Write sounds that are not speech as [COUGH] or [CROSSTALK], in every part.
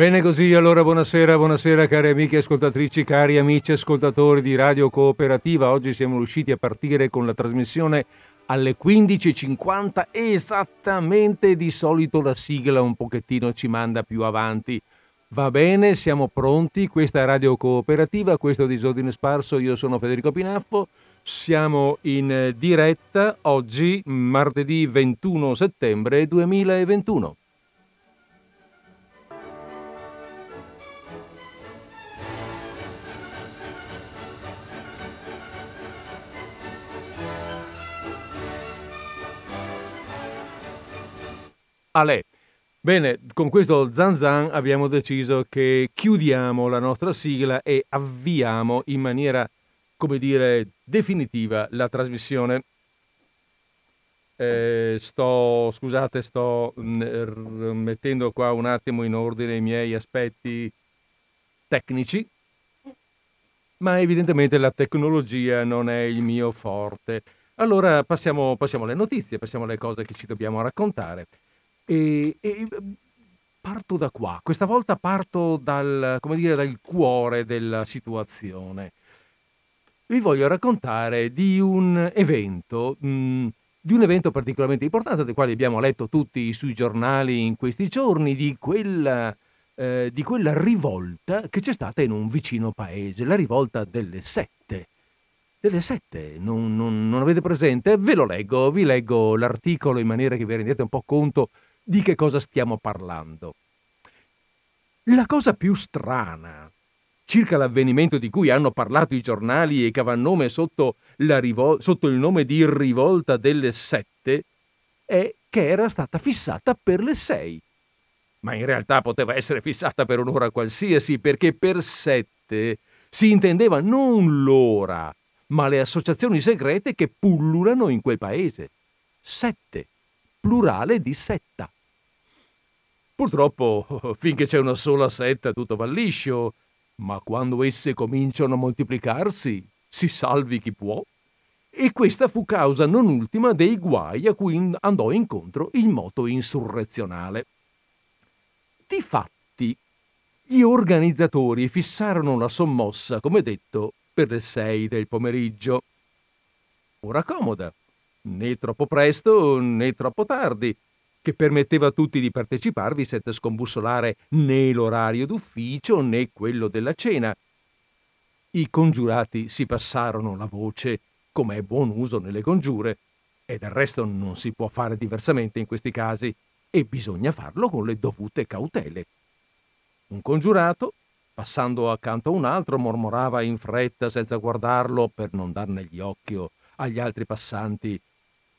Bene così, allora buonasera, buonasera cari amiche ascoltatrici, cari amici ascoltatori di Radio Cooperativa. Oggi siamo riusciti a partire con la trasmissione alle 15.50 esattamente, di solito la sigla un pochettino ci manda più avanti. Va bene, siamo pronti, questa è Radio Cooperativa, questo è Disordine Sparso, io sono Federico Pinaffo, siamo in diretta oggi, martedì 21 settembre 2021. Ale. Bene, con questo Zanzan abbiamo deciso che chiudiamo la nostra sigla e avviamo in maniera, come dire, definitiva la trasmissione. Eh, sto, scusate, sto mm, mettendo qua un attimo in ordine i miei aspetti tecnici, ma evidentemente la tecnologia non è il mio forte. Allora passiamo, passiamo alle notizie, passiamo alle cose che ci dobbiamo raccontare. E, e parto da qua, questa volta parto dal, dire, dal cuore della situazione. Vi voglio raccontare di un evento, mh, mm, di un evento particolarmente importante, del quale abbiamo letto tutti sui giornali in questi giorni, di quella, eh, di quella rivolta che c'è stata in un vicino paese, la rivolta delle sette. Delle sette, non, non, non avete presente? Ve lo leggo, vi leggo l'articolo in maniera che vi rendiate un po' conto di che cosa stiamo parlando. La cosa più strana circa l'avvenimento di cui hanno parlato i giornali e che va nome sotto, rivol- sotto il nome di rivolta delle sette è che era stata fissata per le sei. Ma in realtà poteva essere fissata per un'ora qualsiasi, perché per sette si intendeva non l'ora, ma le associazioni segrete che pullulano in quel paese. Sette, plurale di setta. Purtroppo, [LAUGHS] finché c'è una sola setta, tutto va liscio, ma quando esse cominciano a moltiplicarsi, si salvi chi può. E questa fu causa non ultima dei guai a cui andò incontro il moto insurrezionale. Difatti, gli organizzatori fissarono la sommossa, come detto, per le sei del pomeriggio. Ora comoda, né troppo presto né troppo tardi, che permetteva a tutti di parteciparvi senza scombussolare né l'orario d'ufficio né quello della cena. I congiurati si passarono la voce, come è buon uso nelle congiure, e del resto non si può fare diversamente in questi casi, e bisogna farlo con le dovute cautele. Un congiurato, passando accanto a un altro, mormorava in fretta senza guardarlo per non dar negli occhi agli altri passanti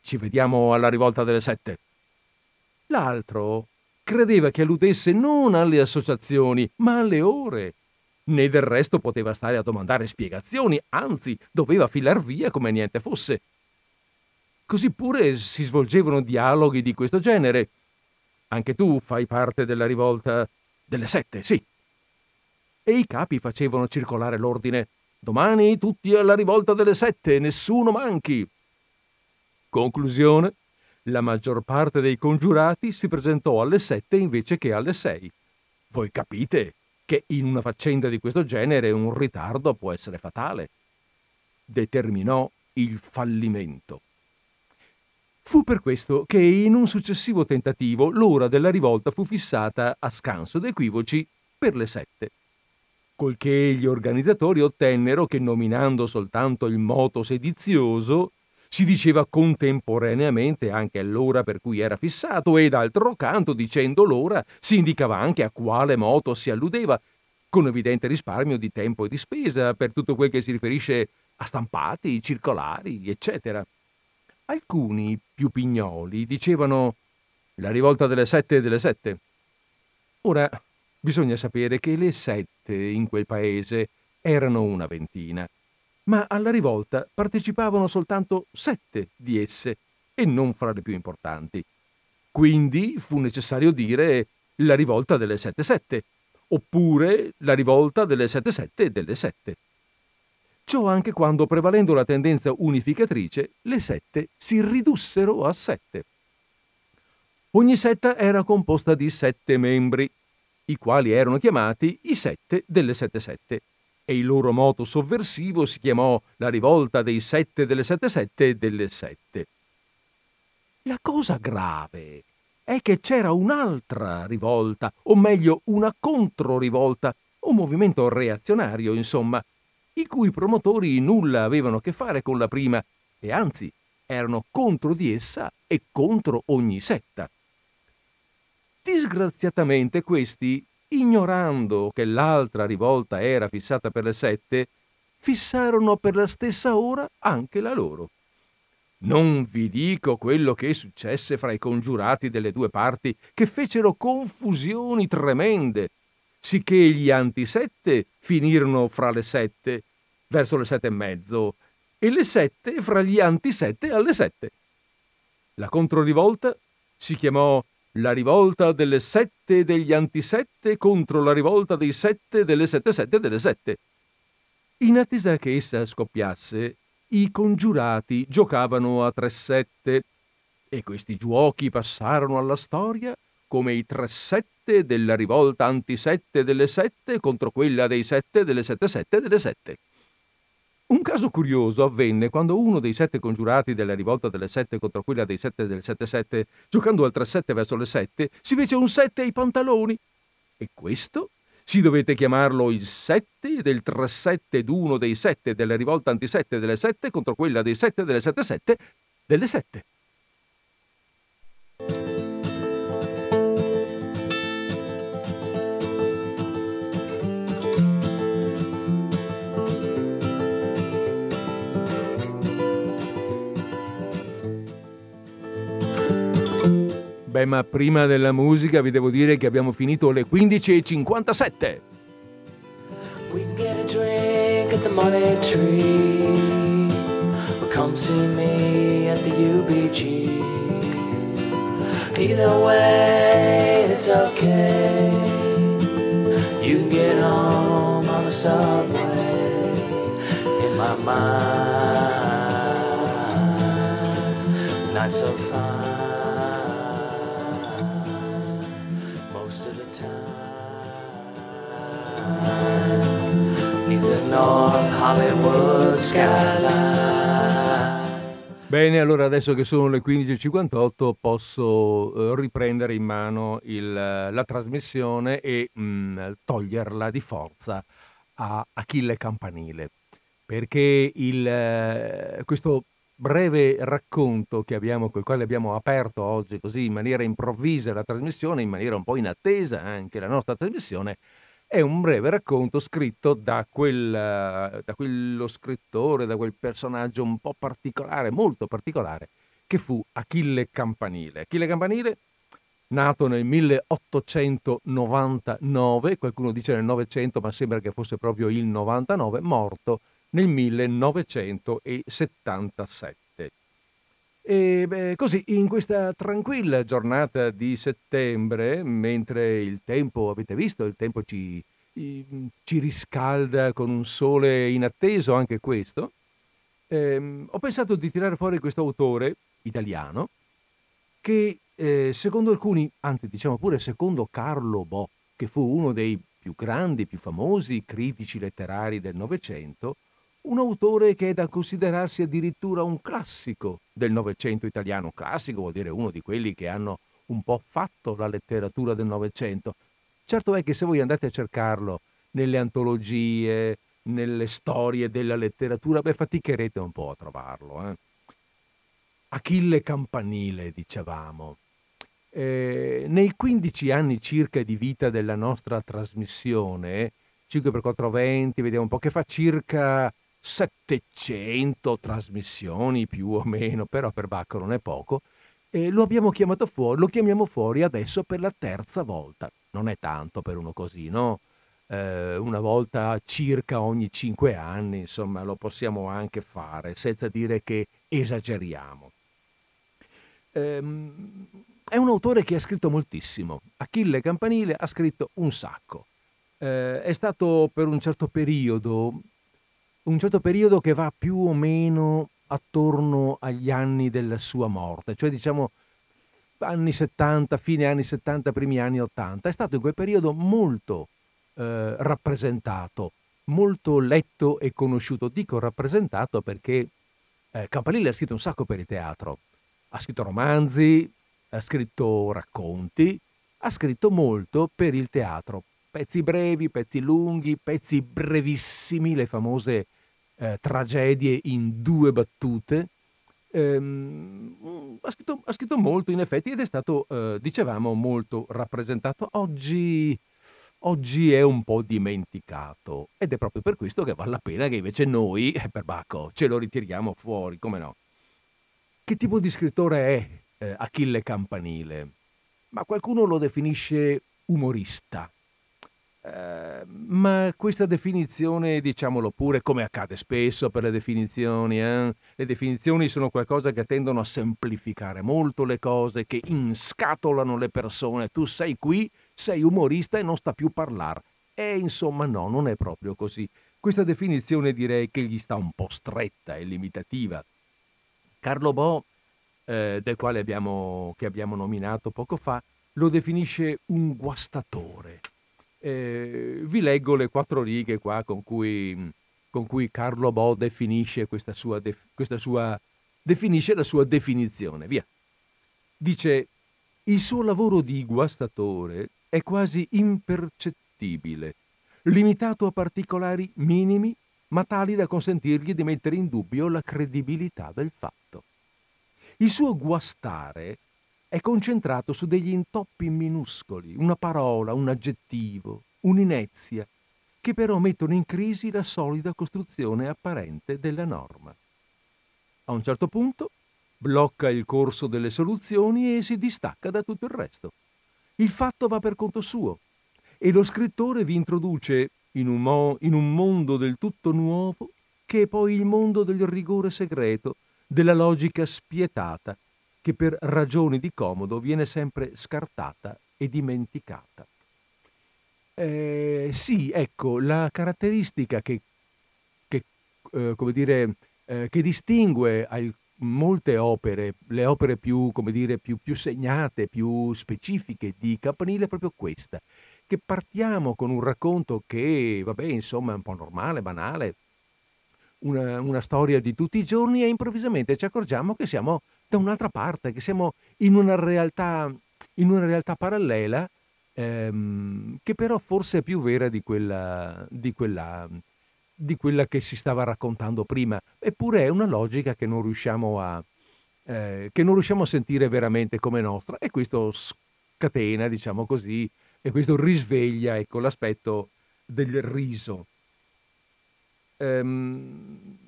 Ci vediamo alla rivolta delle sette. L'altro credeva che alludesse non alle associazioni, ma alle ore. Né del resto poteva stare a domandare spiegazioni, anzi doveva filar via come niente fosse. Così pure si svolgevano dialoghi di questo genere. Anche tu fai parte della rivolta delle sette, sì. E i capi facevano circolare l'ordine. Domani tutti alla rivolta delle sette, nessuno manchi. Conclusione, la maggior parte dei congiurati si presentò alle sette invece che alle sei. Voi capite che in una faccenda di questo genere un ritardo può essere fatale. Determinò il fallimento. Fu per questo che in un successivo tentativo l'ora della rivolta fu fissata a scanso d'equivoci per le sette. Colché gli organizzatori ottennero che nominando soltanto il moto sedizioso si diceva contemporaneamente anche l'ora per cui era fissato e d'altro canto dicendo l'ora si indicava anche a quale moto si alludeva, con evidente risparmio di tempo e di spesa per tutto quel che si riferisce a stampati, circolari, eccetera. Alcuni più pignoli dicevano la rivolta delle sette e delle sette. Ora bisogna sapere che le sette in quel paese erano una ventina ma alla rivolta partecipavano soltanto sette di esse, e non fra le più importanti. Quindi fu necessario dire la rivolta delle sette sette, oppure la rivolta delle sette sette delle sette. Ciò anche quando, prevalendo la tendenza unificatrice, le sette si ridussero a sette. Ogni setta era composta di sette membri, i quali erano chiamati i sette delle sette sette, e il loro moto sovversivo si chiamò la rivolta dei sette delle sette sette delle sette. La cosa grave è che c'era un'altra rivolta, o meglio una controrivolta, un movimento reazionario, insomma, i cui promotori nulla avevano a che fare con la prima e anzi erano contro di essa e contro ogni setta. Disgraziatamente questi, ignorando che l'altra rivolta era fissata per le sette, fissarono per la stessa ora anche la loro. Non vi dico quello che successe fra i congiurati delle due parti, che fecero confusioni tremende, sicché gli antisette finirono fra le sette, verso le sette e mezzo, e le sette fra gli antisette alle sette. La controrivolta si chiamò la rivolta delle sette degli antisette contro la rivolta dei sette delle sette sette delle sette. In attesa che essa scoppiasse, i congiurati giocavano a tre sette e questi giochi passarono alla storia come i tre sette della rivolta antisette delle sette contro quella dei sette delle sette sette delle sette. Un caso curioso avvenne quando uno dei sette congiurati della rivolta delle sette contro quella dei sette del sette sette, giocando al 3-7 verso le sette, si fece un sette ai pantaloni. E questo si dovete chiamarlo il 7 del 3-7 d'uno dei sette della rivolta antisette delle sette contro quella dei sette delle sette sette delle sette. Beh, ma prima della musica vi devo dire che abbiamo finito le 15.57. We can get a drink at the money tree. Or come see me at the UBG. Either way, it's okay. You can get home on the subway. In my mind, not so fine. Bene, allora adesso che sono le 15.58 posso eh, riprendere in mano il, la trasmissione e mh, mm, toglierla di forza a Achille Campanile, perché il, eh, questo breve racconto che abbiamo, col quale abbiamo aperto oggi così in maniera improvvisa la trasmissione, in maniera un po' inattesa anche la nostra trasmissione, è un breve racconto scritto da, quel, da quello scrittore, da quel personaggio un po' particolare, molto particolare, che fu Achille Campanile. Achille Campanile, nato nel 1899, qualcuno dice nel 900, ma sembra che fosse proprio il 99, morto nel 1977. E beh, così, in questa tranquilla giornata di settembre, mentre il tempo, avete visto, il tempo ci, ci riscalda con un sole inatteso, anche questo, ehm, ho pensato di tirare fuori questo autore italiano che eh, secondo alcuni, anzi diciamo pure secondo Carlo Bo, che fu uno dei più grandi, più famosi critici letterari del Novecento, un autore che è da considerarsi addirittura un classico del Novecento italiano. Classico vuol dire uno di quelli che hanno un po' fatto la letteratura del Novecento. Certo è che se voi andate a cercarlo nelle antologie, nelle storie della letteratura, beh, faticherete un po' a trovarlo. Eh? Achille Campanile, dicevamo. Eh, nei 15 anni circa di vita della nostra trasmissione, 5x420, vediamo un po', che fa circa 700 trasmissioni più o meno, però per Bacco non è poco, e lo abbiamo chiamato fuori, lo chiamiamo fuori adesso per la terza volta. Non è tanto per uno così, no? Eh, una volta circa ogni cinque anni, insomma, lo possiamo anche fare, senza dire che esageriamo. Ehm, è un autore che ha scritto moltissimo. Achille Campanile ha scritto un sacco. Eh, è stato per un certo periodo un certo periodo che va più o meno attorno agli anni della sua morte, cioè diciamo anni 70, fine anni 70, primi anni 80, è stato in quel periodo molto eh, rappresentato, molto letto e conosciuto. Dico rappresentato perché eh, Campanile ha scritto un sacco per il teatro, ha scritto romanzi, ha scritto racconti, ha scritto molto per il teatro, pezzi brevi, pezzi lunghi, pezzi brevissimi, le famose eh, tragedie in due battute. Ehm, ha, scritto, ha, scritto, molto in effetti ed è stato, eh, dicevamo, molto rappresentato. Oggi, oggi, è un po' dimenticato ed è proprio per questo che vale la pena che invece noi, eh, per Bacco, ce lo ritiriamo fuori, come no? Che tipo di scrittore è eh, Achille Campanile? Ma qualcuno lo definisce umorista, Ma questa definizione, diciamolo pure, come accade spesso per le definizioni, eh? le definizioni sono qualcosa che tendono a semplificare molto le cose, che inscatolano le persone. Tu sei qui, sei umorista e non sta più a parlare. E insomma no, non è proprio così. Questa definizione direi che gli sta un po' stretta e limitativa. Carlo Bo, eh, del quale abbiamo, abbiamo nominato poco fa, lo definisce un guastatore eh, vi leggo le quattro righe qua con cui, con cui Carlo Bo definisce questa sua, def, questa sua, definisce la sua definizione. Via. Dice, il suo lavoro di guastatore è quasi impercettibile, limitato a particolari minimi, ma tali da consentirgli di mettere in dubbio la credibilità del fatto. Il suo guastare è concentrato su degli intoppi minuscoli, una parola, un aggettivo, un'inezia, che però mettono in crisi la solida costruzione apparente della norma. A un certo punto blocca il corso delle soluzioni e si distacca da tutto il resto. Il fatto va per conto suo e lo scrittore vi introduce in un, mo- in un mondo del tutto nuovo che è poi il mondo del rigore segreto, della logica spietata che per ragioni di comodo viene sempre scartata e dimenticata. Eh, sì, ecco, la caratteristica che, che, eh, dire, eh, che distingue al, molte opere, le opere più, dire, più, più segnate, più specifiche di Campanile è proprio questa, che partiamo con un racconto che, vabbè, insomma, è un po' normale, banale, una, una, storia di tutti i giorni e improvvisamente ci accorgiamo che siamo da un'altra parte, che siamo in una realtà, in una realtà parallela ehm, che però forse è più vera di quella, di, quella, di quella, che si stava raccontando prima. Eppure è una logica che non riusciamo a, eh, che non riusciamo a sentire veramente come nostra e questo scatena, diciamo così, e questo risveglia ecco, l'aspetto del riso. Ehm,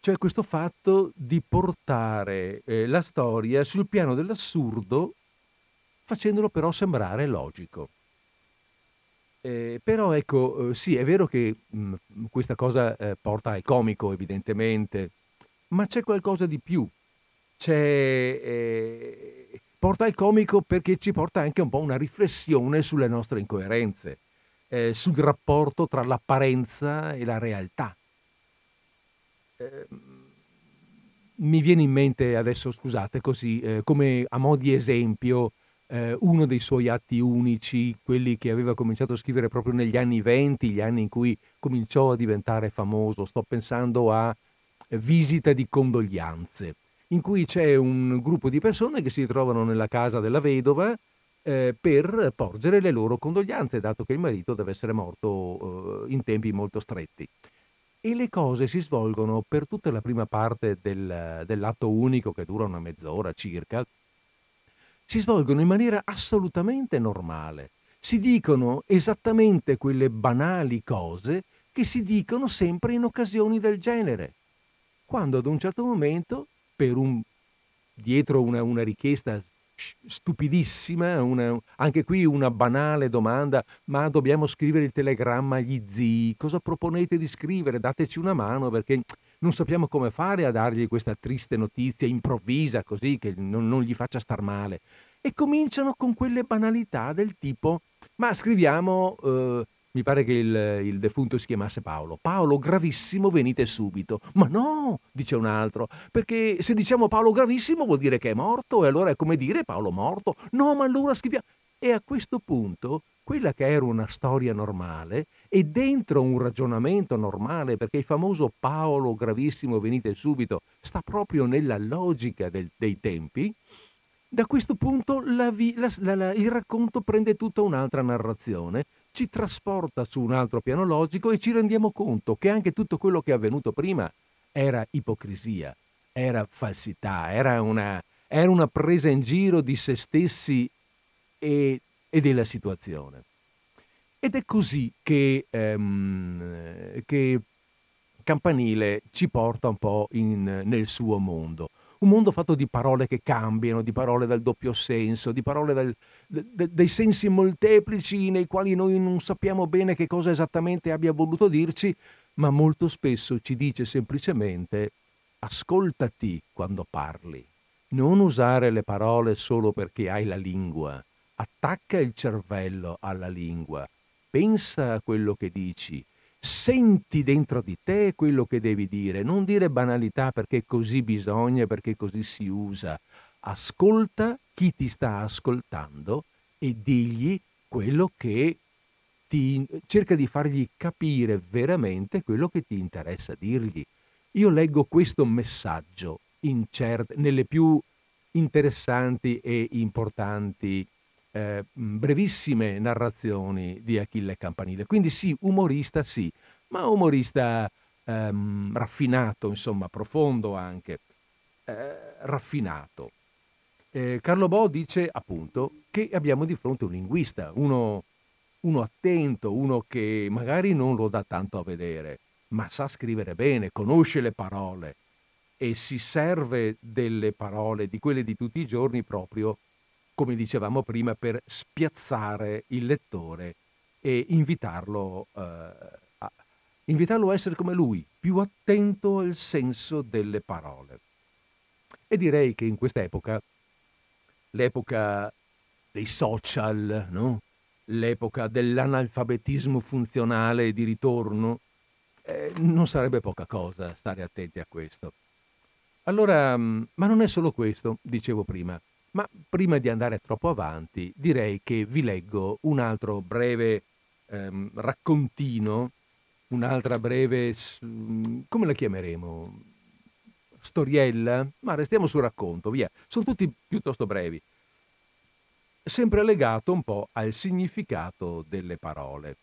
cioè questo fatto di portare eh, la storia sul piano dell'assurdo facendolo però sembrare logico. Eh, però ecco, eh, sì, è vero che mh, mm, questa cosa eh, porta al comico evidentemente, ma c'è qualcosa di più. C'è, eh, porta al comico perché ci porta anche un po' una riflessione sulle nostre incoerenze, eh, sul rapporto tra l'apparenza e la realtà. Ehm, mi viene in mente adesso, scusate, così, eh, come a mo' di esempio, eh, uno dei suoi atti unici, quelli che aveva cominciato a scrivere proprio negli anni venti, gli anni in cui cominciò a diventare famoso. Sto pensando a Visita di condoglianze, in cui c'è un gruppo di persone che si ritrovano nella casa della vedova eh, per porgere le loro condoglianze, dato che il marito deve essere morto eh, in tempi molto stretti e le cose si svolgono per tutta la prima parte del, dell'atto unico, che dura una mezz'ora circa, si svolgono in maniera assolutamente normale. Si dicono esattamente quelle banali cose che si dicono sempre in occasioni del genere. Quando ad un certo momento, un, dietro una, una richiesta stupidissima, una, anche qui una banale domanda, ma dobbiamo scrivere il telegramma agli zii, cosa proponete di scrivere? Dateci una mano perché non sappiamo come fare a dargli questa triste notizia improvvisa così che non, non gli faccia star male. E cominciano con quelle banalità del tipo, ma scriviamo, eh, mi pare che il, il, defunto si chiamasse Paolo. Paolo gravissimo, venite subito. Ma no, dice un altro, perché se diciamo Paolo gravissimo vuol dire che è morto e allora è come dire Paolo morto. No, ma allora scriviamo. E a questo punto, quella che era una storia normale e dentro un ragionamento normale, perché il famoso Paolo gravissimo, venite subito, sta proprio nella logica del, dei tempi, da questo punto la, la, la, il racconto prende tutta un'altra narrazione ci trasporta su un altro piano logico e ci rendiamo conto che anche tutto quello che è avvenuto prima era ipocrisia, era falsità, era una, era una presa in giro di se stessi e, e della situazione. Ed è così che, ehm, che Campanile ci porta un po' in, nel suo mondo un mondo fatto di parole che cambiano, di parole dal doppio senso, di parole dal, de, dei sensi molteplici nei quali noi non sappiamo bene che cosa esattamente abbia voluto dirci, ma molto spesso ci dice semplicemente ascoltati quando parli, non usare le parole solo perché hai la lingua, attacca il cervello alla lingua, pensa a quello che dici, senti dentro di te quello che devi dire, non dire banalità perché così bisogna, perché così si usa. Ascolta chi ti sta ascoltando e digli quello che ti cerca di fargli capire veramente quello che ti interessa dirgli. Io leggo questo messaggio in certe, nelle più interessanti e importanti eh, brevissime narrazioni di Achille Campanile. Quindi sì, umorista sì, ma umorista ehm, raffinato, insomma, profondo anche, eh, raffinato. Eh, Carlo Bo dice appunto che abbiamo di fronte un linguista, uno, uno attento, uno che magari non lo dà tanto a vedere, ma sa scrivere bene, conosce le parole e si serve delle parole, di quelle di tutti i giorni proprio come dicevamo prima, per spiazzare il lettore e invitarlo, eh, a, invitarlo a essere come lui, più attento al senso delle parole. E direi che in quest'epoca, l'epoca dei social, no? l'epoca dell'analfabetismo funzionale di ritorno, eh, non sarebbe poca cosa stare attenti a questo. Allora, mm, ma non è solo questo, dicevo prima. Ma prima di andare troppo avanti, direi che vi leggo un altro breve ehm, raccontino, un'altra breve, come la chiameremo? Storiella? Ma restiamo sul racconto, via. Sono tutti piuttosto brevi. Sempre legato un po' al significato delle parole.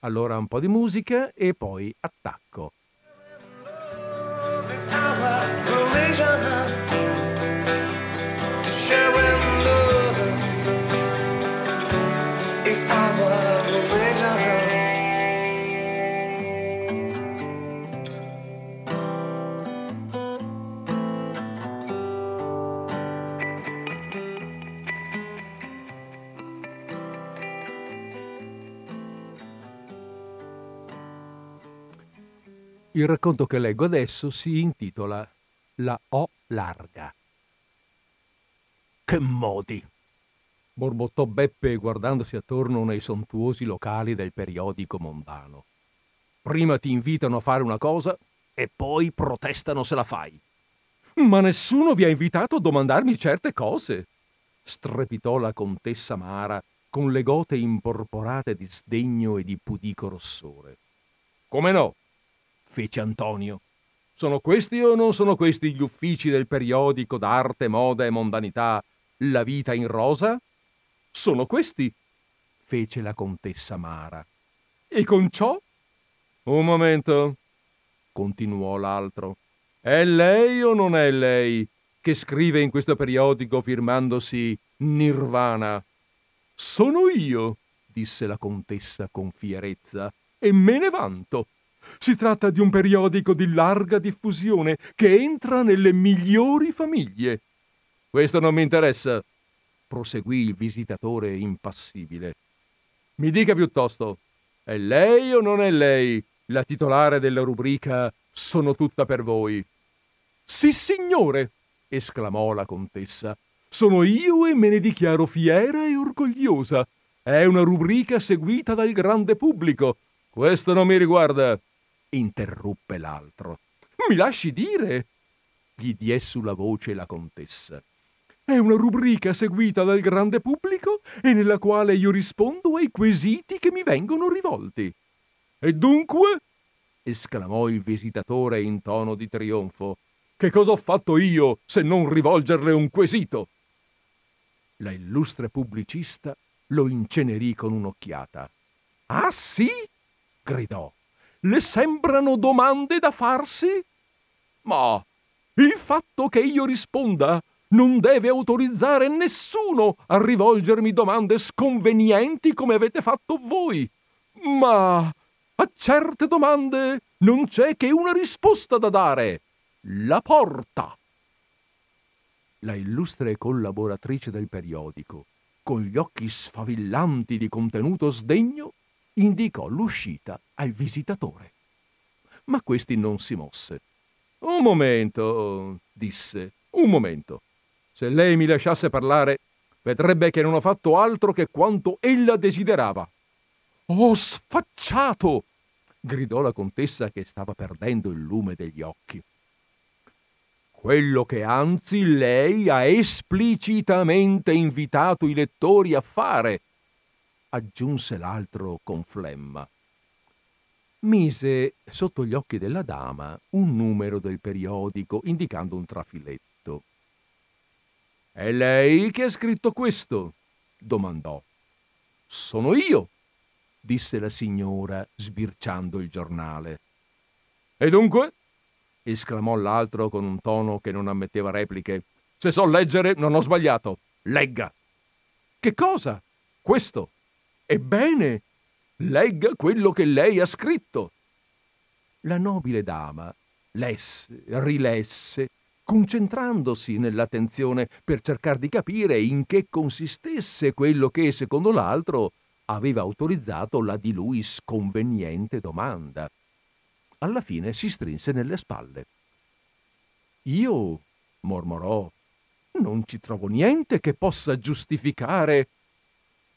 Allora un po' di musica e poi attacco. Il racconto che leggo adesso si intitola La O larga. Che modi! borbottò Beppe guardandosi attorno nei sontuosi locali del periodico mondano. Prima ti invitano a fare una cosa e poi protestano se la fai. Ma nessuno vi ha invitato a domandarmi certe cose, strepitò la contessa Mara con le gote imporporate di sdegno e di pudico rossore. Come no? fece Antonio. Sono questi o non sono questi gli uffici del periodico d'arte, moda e mondanità La vita in rosa? Sono questi, fece la contessa Mara. E con ciò? Un momento, continuò l'altro. È lei o non è lei che scrive in questo periodico firmandosi Nirvana? Sono io, disse la contessa con fierezza, e me ne vanto. Si tratta di un periodico di larga diffusione che entra nelle migliori famiglie. Questo non mi interessa, proseguì il visitatore impassibile. Mi dica piuttosto, è lei o non è lei la titolare della rubrica Sono tutta per voi? Sì, signore, esclamò la contessa. Sono io e me ne dichiaro fiera e orgogliosa. È una rubrica seguita dal grande pubblico. Questo non mi riguarda, interruppe l'altro. Mi lasci dire, gli diè sulla voce la contessa. È una rubrica seguita dal grande pubblico e nella quale io rispondo ai quesiti che mi vengono rivolti. E dunque? esclamò il visitatore in tono di trionfo. Che cosa ho fatto io se non rivolgerle un quesito? La illustre pubblicista lo incenerì con un'occhiata. Ah sì? gridò. Le sembrano domande da farsi? Ma il fatto che io risponda non deve autorizzare nessuno a rivolgermi domande sconvenienti come avete fatto voi. Ma a certe domande non c'è che una risposta da dare. La porta. La illustre collaboratrice del periodico, con gli occhi sfavillanti di contenuto sdegno, indicò l'uscita al visitatore. Ma questi non si mosse. Un momento, disse, un momento. Se lei mi lasciasse parlare, vedrebbe che non ho fatto altro che quanto ella desiderava. Oh, sfacciato! gridò la contessa che stava perdendo il lume degli occhi. Quello che anzi lei ha esplicitamente invitato i lettori a fare, aggiunse l'altro con flemma. Mise sotto gli occhi della dama un numero del periodico indicando un trafiletto. È lei che ha scritto questo? domandò. Sono io, disse la signora, sbirciando il giornale. E dunque? esclamò l'altro con un tono che non ammetteva repliche. Se so leggere, non ho sbagliato. Legga. Che cosa? Questo. Ebbene, legga quello che lei ha scritto. La nobile dama lesse, rilesse, concentrandosi nell'attenzione per cercare di capire in che consistesse quello che, secondo l'altro, aveva autorizzato la di lui sconveniente domanda. Alla fine si strinse nelle spalle. Io, mormorò, non ci trovo niente che possa giustificare.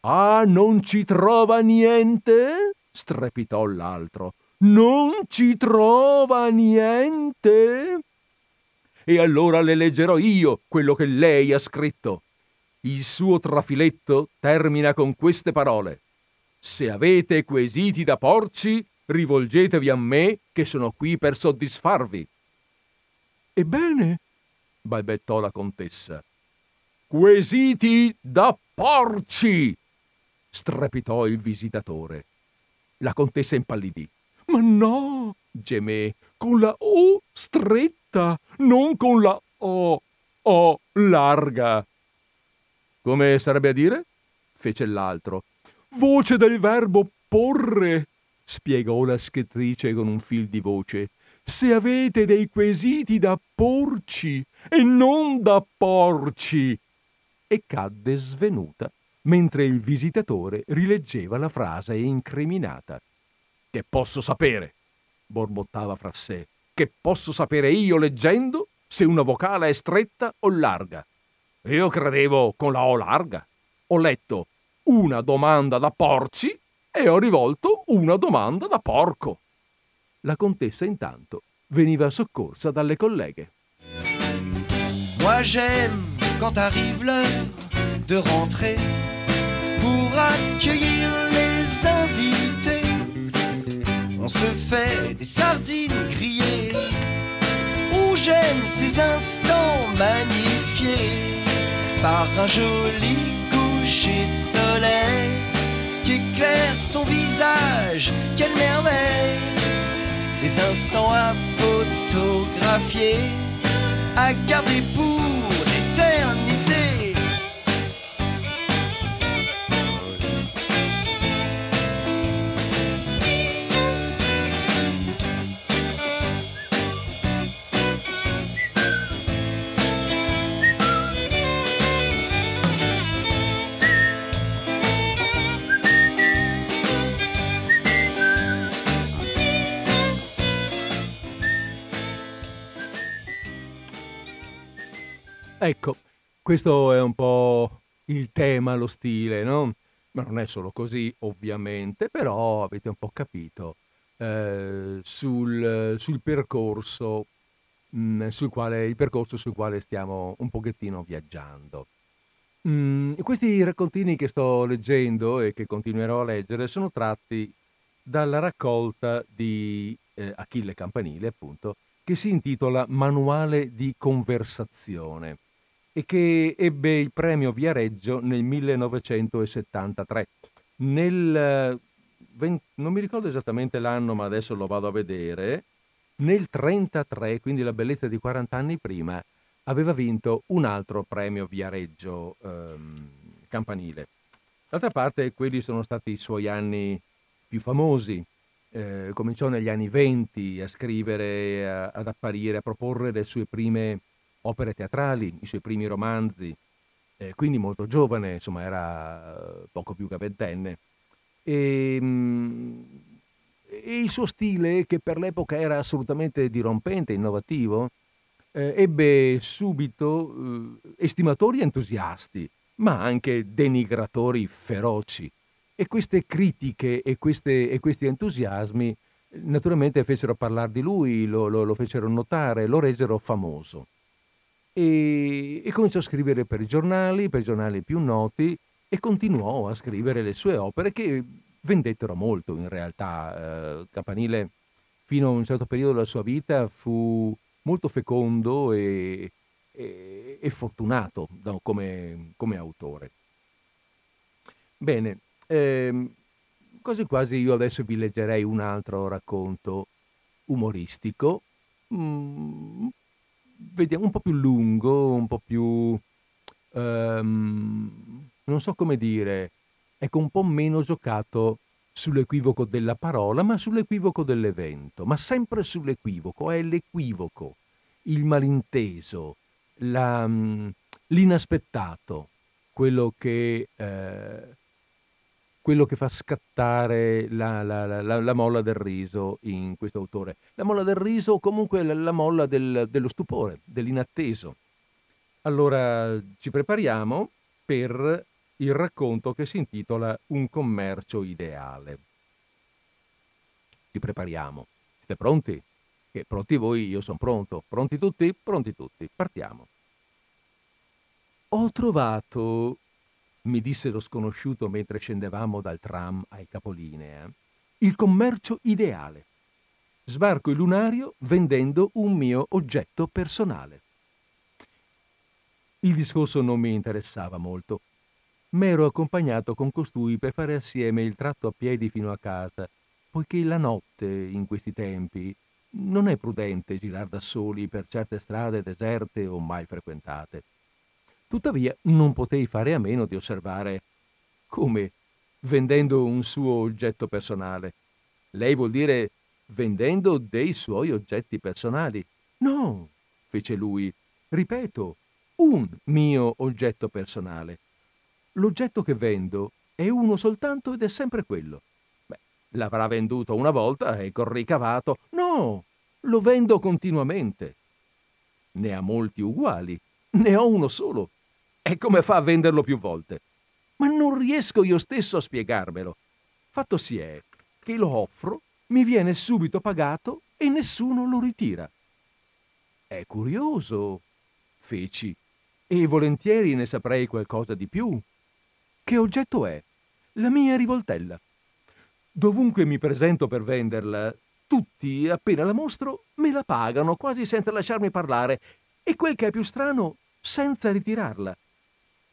Ah, non ci trova niente? strepitò l'altro. Non ci trova niente? E allora le leggerò io quello che lei ha scritto. Il suo trafiletto termina con queste parole. Se avete quesiti da porci, rivolgetevi a me che sono qui per soddisfarvi. Ebbene, balbettò la contessa. Quesiti da porci! strepitò il visitatore. La contessa impallidì. Ma no, gemé, con la O stretta stretta, non con la O, O larga. Come sarebbe a dire? fece l'altro. Voce del verbo porre, spiegò la scrittrice con un fil di voce. Se avete dei quesiti da porci e non da porci. E cadde svenuta mentre il visitatore rileggeva la frase incriminata. Che posso sapere? borbottava fra sé che posso sapere io leggendo se una vocale è stretta o larga. Io credevo con la O larga. Ho letto una domanda da porci e ho rivolto una domanda da porco. La contessa intanto veniva soccorsa dalle colleghe. Moi j'aime quand arrive l'heure de rentrer pour accueillir les invités. Se fait des sardines grillées j'aime ces instants magnifiés par un joli coucher de soleil qui éclaire son visage. Quelle merveille! Des instants à photographier, à garder pour Ecco, questo è un po' il tema, lo stile, no? ma non è solo così ovviamente, però avete un po' capito eh, sul, sul, percorso mh, mm, sul quale, il percorso sul quale stiamo un pochettino viaggiando. Mm, questi raccontini che sto leggendo e che continuerò a leggere sono tratti dalla raccolta di eh, Achille Campanile, appunto, che si intitola Manuale di conversazione e che ebbe il premio Viareggio nel 1973. Nel, non mi ricordo esattamente l'anno, ma adesso lo vado a vedere, nel 1933, quindi la bellezza di 40 anni prima, aveva vinto un altro premio Viareggio ehm, campanile. D'altra parte, quelli sono stati i suoi anni più famosi. Eh, cominciò negli anni 20 a scrivere, a, ad apparire, a proporre le sue prime opere teatrali, i suoi primi romanzi, eh, quindi molto giovane, insomma era eh, poco più che ventenne. E, mm, e, il suo stile, che per l'epoca era assolutamente dirompente, innovativo, eh, ebbe subito eh, estimatori entusiasti, ma anche denigratori feroci. E queste critiche e, queste, e questi entusiasmi naturalmente fecero parlare di lui, lo, lo, lo fecero notare, lo resero famoso e, e cominciò a scrivere per i giornali, per i giornali più noti e continuò a scrivere le sue opere che vendettero molto in realtà. Eh, Campanile fino a un certo periodo della sua vita fu molto fecondo e, e, e fortunato no, come, come, autore. Bene, ehm, quasi quasi io adesso vi leggerei un altro racconto umoristico, mm, vediamo un po' più lungo, un po' più... Um, non so come dire, ecco un po' meno giocato sull'equivoco della parola, ma sull'equivoco dell'evento, ma sempre sull'equivoco, è l'equivoco, il malinteso, la, mm, l'inaspettato, quello che eh, quello che fa scattare la, la, la, la, molla del riso in questo autore. La molla del riso o comunque la, molla del, dello stupore, dell'inatteso. Allora ci prepariamo per il racconto che si intitola Un commercio ideale. Ci prepariamo. Siete pronti? Che pronti voi, io sono pronto. Pronti tutti? Pronti tutti. Partiamo. Ho trovato mi disse lo sconosciuto mentre scendevamo dal tram ai capolinea, il commercio ideale. Sbarco il lunario vendendo un mio oggetto personale. Il discorso non mi interessava molto. M'ero accompagnato con costui per fare assieme il tratto a piedi fino a casa, poiché la notte, in questi tempi, non è prudente girar da soli per certe strade deserte o mai frequentate. Tuttavia non potei fare a meno di osservare come vendendo un suo oggetto personale. Lei vuol dire vendendo dei suoi oggetti personali. No, fece lui. Ripeto, un mio oggetto personale. L'oggetto che vendo è uno soltanto ed è sempre quello. Beh, l'avrà venduto una volta e col ricavato. No, lo vendo continuamente. Ne ha molti uguali. Ne ho uno solo. E come fa a venderlo più volte? Ma non riesco io stesso a spiegarmelo. Fatto si è che lo offro, mi viene subito pagato e nessuno lo ritira. È curioso, feci, e volentieri ne saprei qualcosa di più. Che oggetto è? La mia rivoltella. Dovunque mi presento per venderla, tutti, appena la mostro, me la pagano quasi senza lasciarmi parlare e quel che è più strano, senza ritirarla.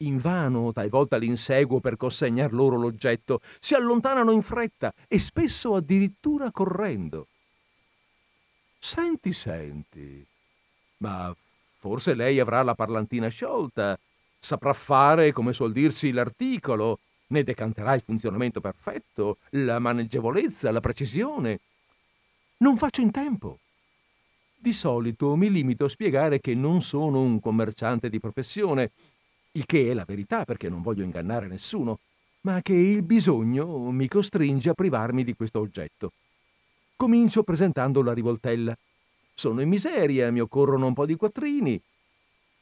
Invano talvolta li inseguo per consegnar loro l'oggetto, si allontanano in fretta e spesso addirittura correndo. Senti, senti, ma forse lei avrà la parlantina sciolta, saprà fare, come suol dirsi, l'articolo, ne decanterà il funzionamento perfetto, la maneggevolezza, la precisione. Non faccio in tempo. Di solito mi limito a spiegare che non sono un commerciante di professione, il che è la verità perché non voglio ingannare nessuno, ma che il bisogno mi costringe a privarmi di questo oggetto. Comincio presentando la rivoltella. Sono in miseria, mi occorrono un po' di quattrini.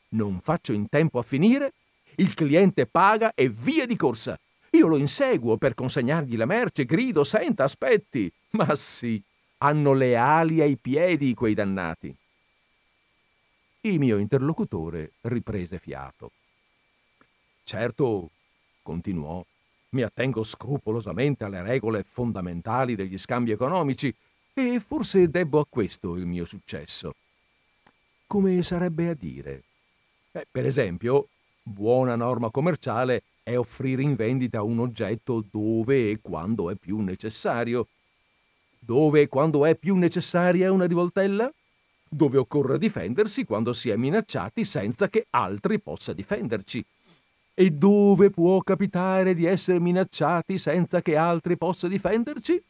Non faccio in tempo a finire, il cliente paga e via di corsa. Io lo inseguo per consegnargli la merce, grido, senta, aspetti. Ma sì, hanno le ali ai piedi quei dannati. Il mio interlocutore riprese fiato. Certo, continuò, mi attengo scrupolosamente alle regole fondamentali degli scambi economici e forse debbo a questo il mio successo. Come sarebbe a dire? Eh, per esempio, buona norma commerciale è offrire in vendita un oggetto dove e quando è più necessario. Dove e quando è più necessaria una rivoltella? Dove occorre difendersi quando si è minacciati senza che altri possa difenderci. E dove può capitare di essere minacciati senza che altri possa difenderci?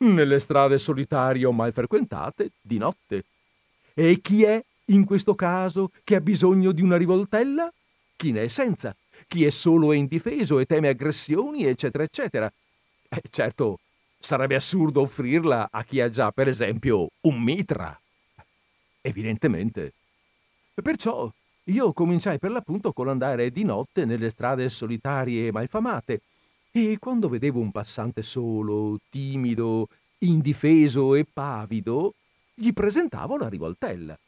nelle strade solitarie o mal frequentate, di notte. E chi è, in questo caso, che ha bisogno di una rivoltella? Chi ne è senza? Chi è solo e indifeso e teme aggressioni, eccetera, eccetera. Eh, certo, sarebbe assurdo offrirla a chi ha già, per esempio, un mitra. Evidentemente. Perciò io cominciai per l'appunto con l'andare di notte nelle strade solitarie e malfamate, e quando vedevo un passante solo, timido, indifeso e pavido, gli presentavo la rivoltella.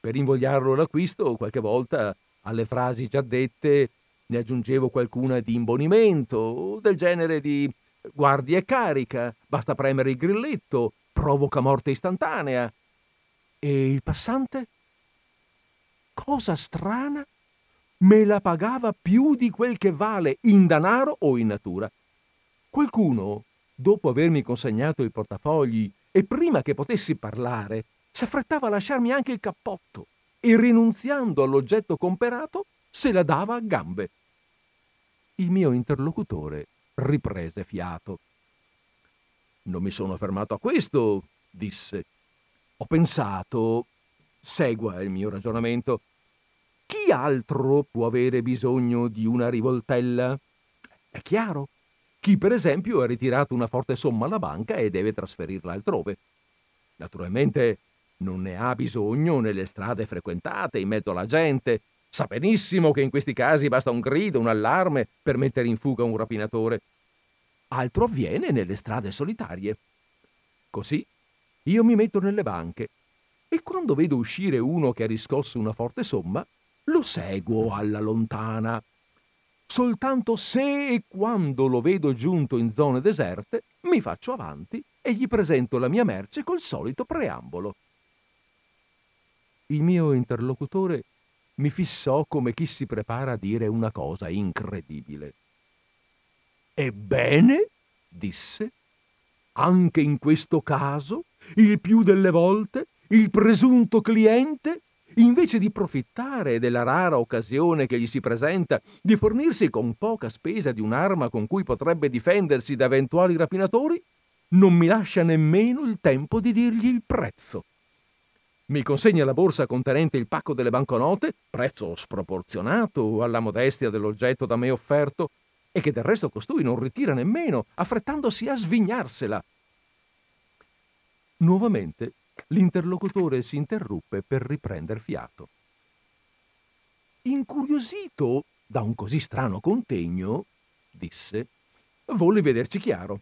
Per invogliarlo all'acquisto, qualche volta alle frasi già dette ne aggiungevo qualcuna di imbonimento, del genere di guardi e carica, basta premere il grilletto, provoca morte istantanea. E il passante? Cosa strana? me la pagava più di quel che vale in denaro o in natura. Qualcuno, dopo avermi consegnato i portafogli e prima che potessi parlare, s'affrettava a lasciarmi anche il cappotto e rinunziando all'oggetto comperato se la dava a gambe. Il mio interlocutore riprese fiato. Non mi sono fermato a questo, disse. Ho pensato, segua il mio ragionamento, chi altro può avere bisogno di una rivoltella? È chiaro. Chi per esempio ha ritirato una forte somma alla banca e deve trasferirla altrove. Naturalmente non ne ha bisogno nelle strade frequentate, in mezzo alla gente. Sa benissimo che in questi casi basta un grido, un allarme per mettere in fuga un rapinatore. Altro avviene nelle strade solitarie. Così io mi metto nelle banche e quando vedo uscire uno che ha riscosso una forte somma, lo seguo alla lontana. Soltanto se e quando lo vedo giunto in zone deserte, mi faccio avanti e gli presento la mia merce col solito preambolo. Il mio interlocutore mi fissò come chi si prepara a dire una cosa incredibile. Ebbene, disse, anche in questo caso, il più delle volte, il presunto cliente invece di profittare della rara occasione che gli si presenta di fornirsi con poca spesa di un'arma con cui potrebbe difendersi da eventuali rapinatori, non mi lascia nemmeno il tempo di dirgli il prezzo. Mi consegna la borsa contenente il pacco delle banconote, prezzo sproporzionato alla modestia dell'oggetto da me offerto, e che del resto costui non ritira nemmeno, affrettandosi a svignarsela. Nuovamente L'interlocutore si interruppe per riprender fiato. Incuriosito da un così strano contegno, disse, volle vederci chiaro.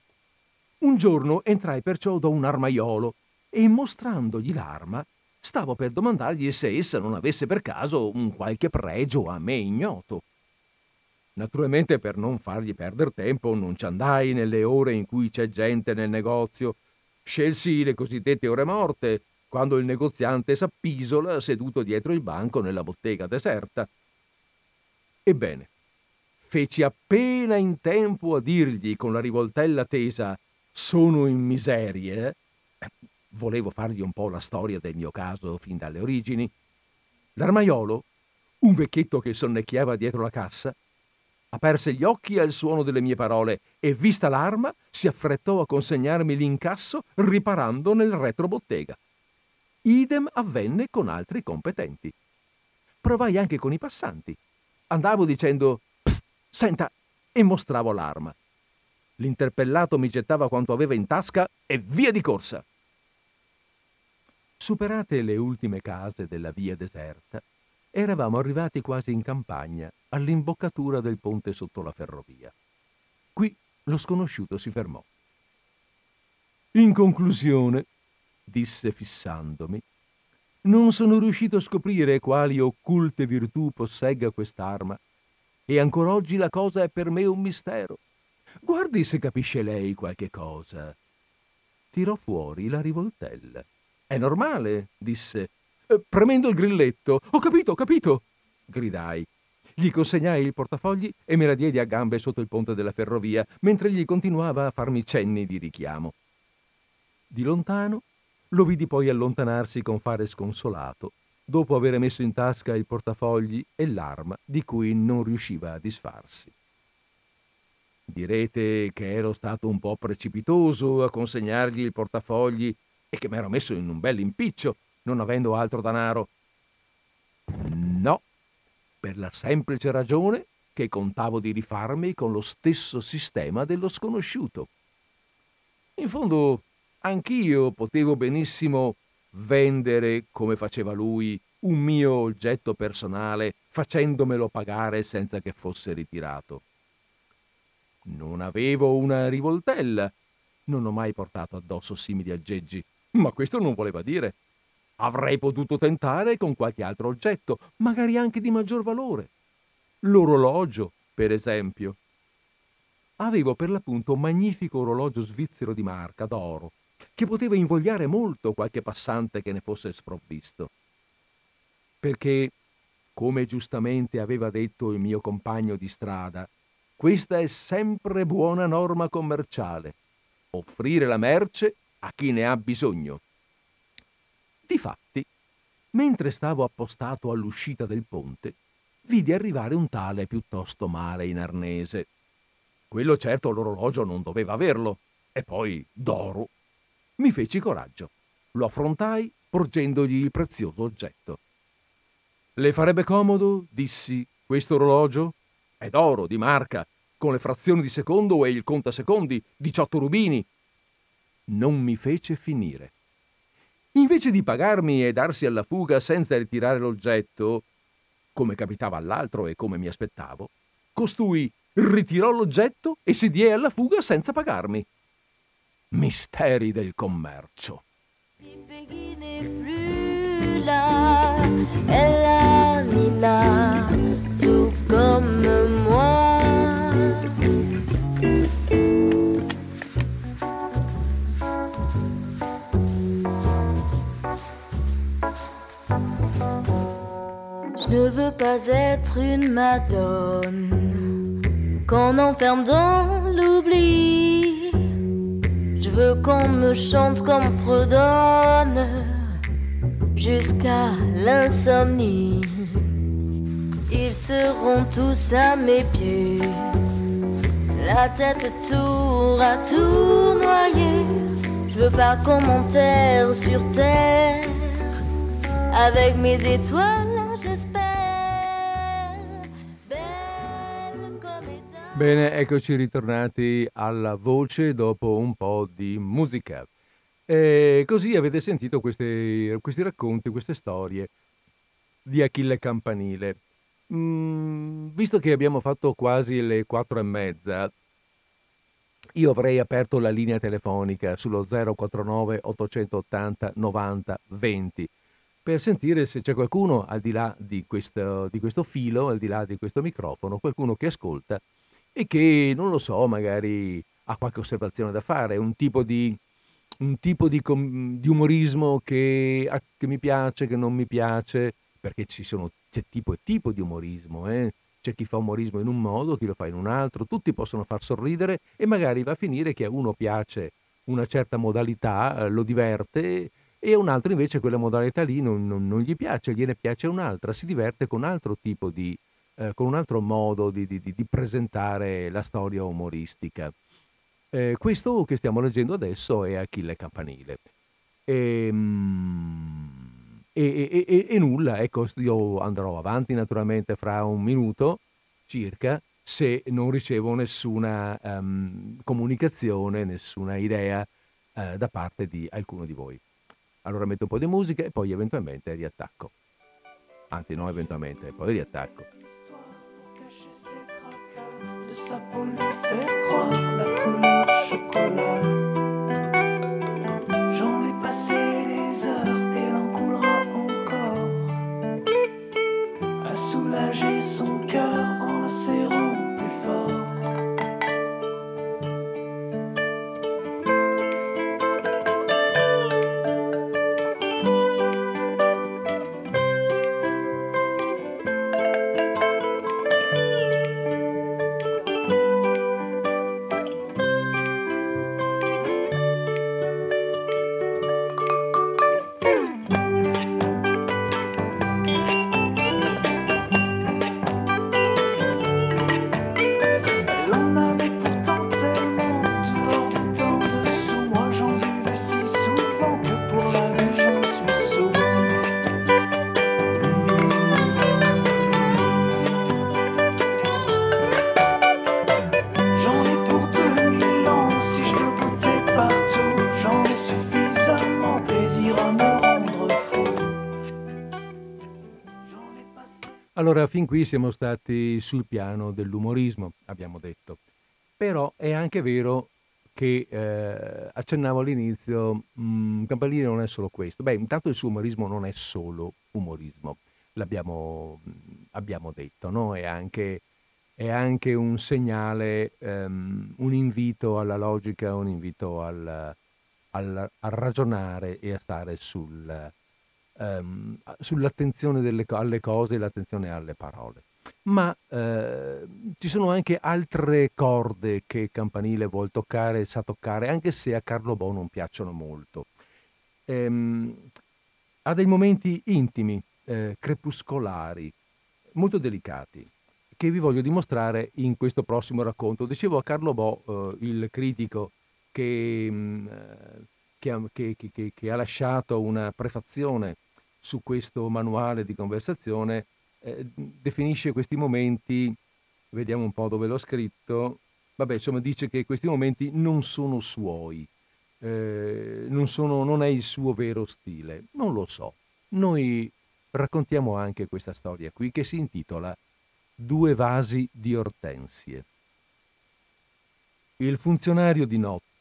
Un giorno entrai perciò da un armaiolo e mostrandogli l'arma stavo per domandargli se essa non avesse per caso un qualche pregio a me ignoto. Naturalmente per non fargli perdere tempo non ci andai nelle ore in cui c'è gente nel negozio Scelsi le cosiddette ore morte, quando il negoziante s'appisola seduto dietro il banco nella bottega deserta. Ebbene, feci appena in tempo a dirgli con la rivoltella tesa sono in miserie. Volevo fargli un po' la storia del mio caso fin dalle origini. L'armaiolo, un vecchietto che sonnecchiava dietro la cassa, aperse gli occhi al suono delle mie parole e, vista l'arma, si affrettò a consegnarmi l'incasso riparando nel retrobottega. Idem avvenne con altri competenti. Provai anche con i passanti. Andavo dicendo Psst, senta, e mostravo l'arma. L'interpellato mi gettava quanto aveva in tasca e via di corsa. Superate le ultime case della via deserta, Eravamo arrivati quasi in campagna, all'imboccatura del ponte sotto la ferrovia. Qui lo sconosciuto si fermò. In conclusione, disse fissandomi, non sono riuscito a scoprire quali occulte virtù possegga quest'arma e ancora oggi la cosa è per me un mistero. Guardi se capisce lei qualche cosa. Tirò fuori la rivoltella. È normale, disse, premendo il grilletto. Ho capito, ho capito, gridai. Gli consegnai il portafogli e me la diedi a gambe sotto il ponte della ferrovia, mentre egli continuava a farmi cenni di richiamo. Di lontano lo vidi poi allontanarsi con fare sconsolato, dopo aver messo in tasca il portafogli e l'arma di cui non riusciva a disfarsi. Direte che ero stato un po' precipitoso a consegnargli il portafogli e che m'ero messo in un bel impiccio, non avendo altro danaro. No, per la semplice ragione che contavo di rifarmi con lo stesso sistema dello sconosciuto. In fondo, anch'io potevo benissimo vendere, come faceva lui, un mio oggetto personale facendomelo pagare senza che fosse ritirato. Non avevo una rivoltella, non ho mai portato addosso simili aggeggi, ma questo non voleva dire. Avrei potuto tentare con qualche altro oggetto, magari anche di maggior valore. L'orologio, per esempio. Avevo per l'appunto un magnifico orologio svizzero di marca, d'oro, che poteva invogliare molto qualche passante che ne fosse sprovvisto. Perché, come giustamente aveva detto il mio compagno di strada, questa è sempre buona norma commerciale, offrire la merce a chi ne ha bisogno. Difatti, mentre stavo appostato all'uscita del ponte, vidi arrivare un tale piuttosto male in arnese. Quello certo l'orologio non doveva averlo, e poi d'oro mi feci coraggio. Lo affrontai porgendogli il prezioso oggetto. Le farebbe comodo, dissi, questo orologio? È d'oro, di marca, con le frazioni di secondo e il contasecondi, 18 rubini. Non mi fece finire. Invece di pagarmi e darsi alla fuga senza ritirare l'oggetto, come capitava all'altro e come mi aspettavo, costui ritirò l'oggetto e si diè alla fuga senza pagarmi. Misteri del commercio. tout Je ne veux pas être une madone. Qu'on enferme dans l'oubli. Veux qu'on me chante comme fredonne. Jusqu'à l'insomnie. Ils seront tous à mes pieds, la tête tour à tour noyée. Je veux pas qu'on m'enterre sur terre. Avec mes étoiles, Bene, eccoci ritornati alla voce dopo un po' di musica. E così avete sentito questi, questi racconti, queste storie di Achille Campanile. Mm, visto che abbiamo fatto quasi le quattro e mezza, io avrei aperto la linea telefonica sullo 049 880 90 20 per sentire se c'è qualcuno al di là di questo, di questo filo, al di là di questo microfono, qualcuno che ascolta e che, non lo so, magari ha qualche osservazione da fare, un tipo di, un tipo di, di umorismo che, che, mi piace, che non mi piace, perché sono, c'è tipo e tipo di umorismo, eh? c'è chi fa umorismo in un modo, chi lo fa in un altro, tutti possono far sorridere e magari va a finire che a uno piace una certa modalità, eh, lo diverte e a un altro invece quella modalità lì non, non, non, gli piace, gliene piace un'altra, si diverte con altro tipo di, eh, con un altro modo di, di, di, presentare la storia umoristica. Eh, questo che stiamo leggendo adesso è Achille Campanile. Ehm, e, e, e, e, nulla, ecco, io andrò avanti naturalmente fra un minuto circa se non ricevo nessuna um, comunicazione, nessuna idea uh, da parte di alcuno di voi. Allora metto un po' di musica e poi eventualmente riattacco. Anzi, no, eventualmente, poi riattacco. ça pour lui faire croire la couleur chocolat. Allora, fin qui siamo stati sul piano dell'umorismo, abbiamo detto. Però è anche vero che eh, accennavo all'inizio, mh, mm, Campanile non è solo questo. Beh, intanto il suo umorismo non è solo umorismo, l'abbiamo mm, abbiamo detto, no? È anche, è anche un segnale, um, un invito alla logica, un invito al, al, a ragionare e a stare sul, ehm, sull'attenzione delle, alle cose e l'attenzione alle parole. Ma eh, ci sono anche altre corde che Campanile vuol toccare sa toccare, anche se a Carlo Bo non piacciono molto. Ehm, ha dei momenti intimi, eh, crepuscolari, molto delicati, che vi voglio dimostrare in questo prossimo racconto. Dicevo a Carlo Bo, eh, il critico che, mh, mm, eh, che, che, che, ha lasciato una prefazione su questo manuale di conversazione eh, definisce questi momenti, vediamo un po' dove l'ho scritto, vabbè insomma dice che questi momenti non sono suoi, eh, non, sono, non è il suo vero stile, non lo so. Noi raccontiamo anche questa storia qui che si intitola Due vasi di ortensie. Il funzionario di notte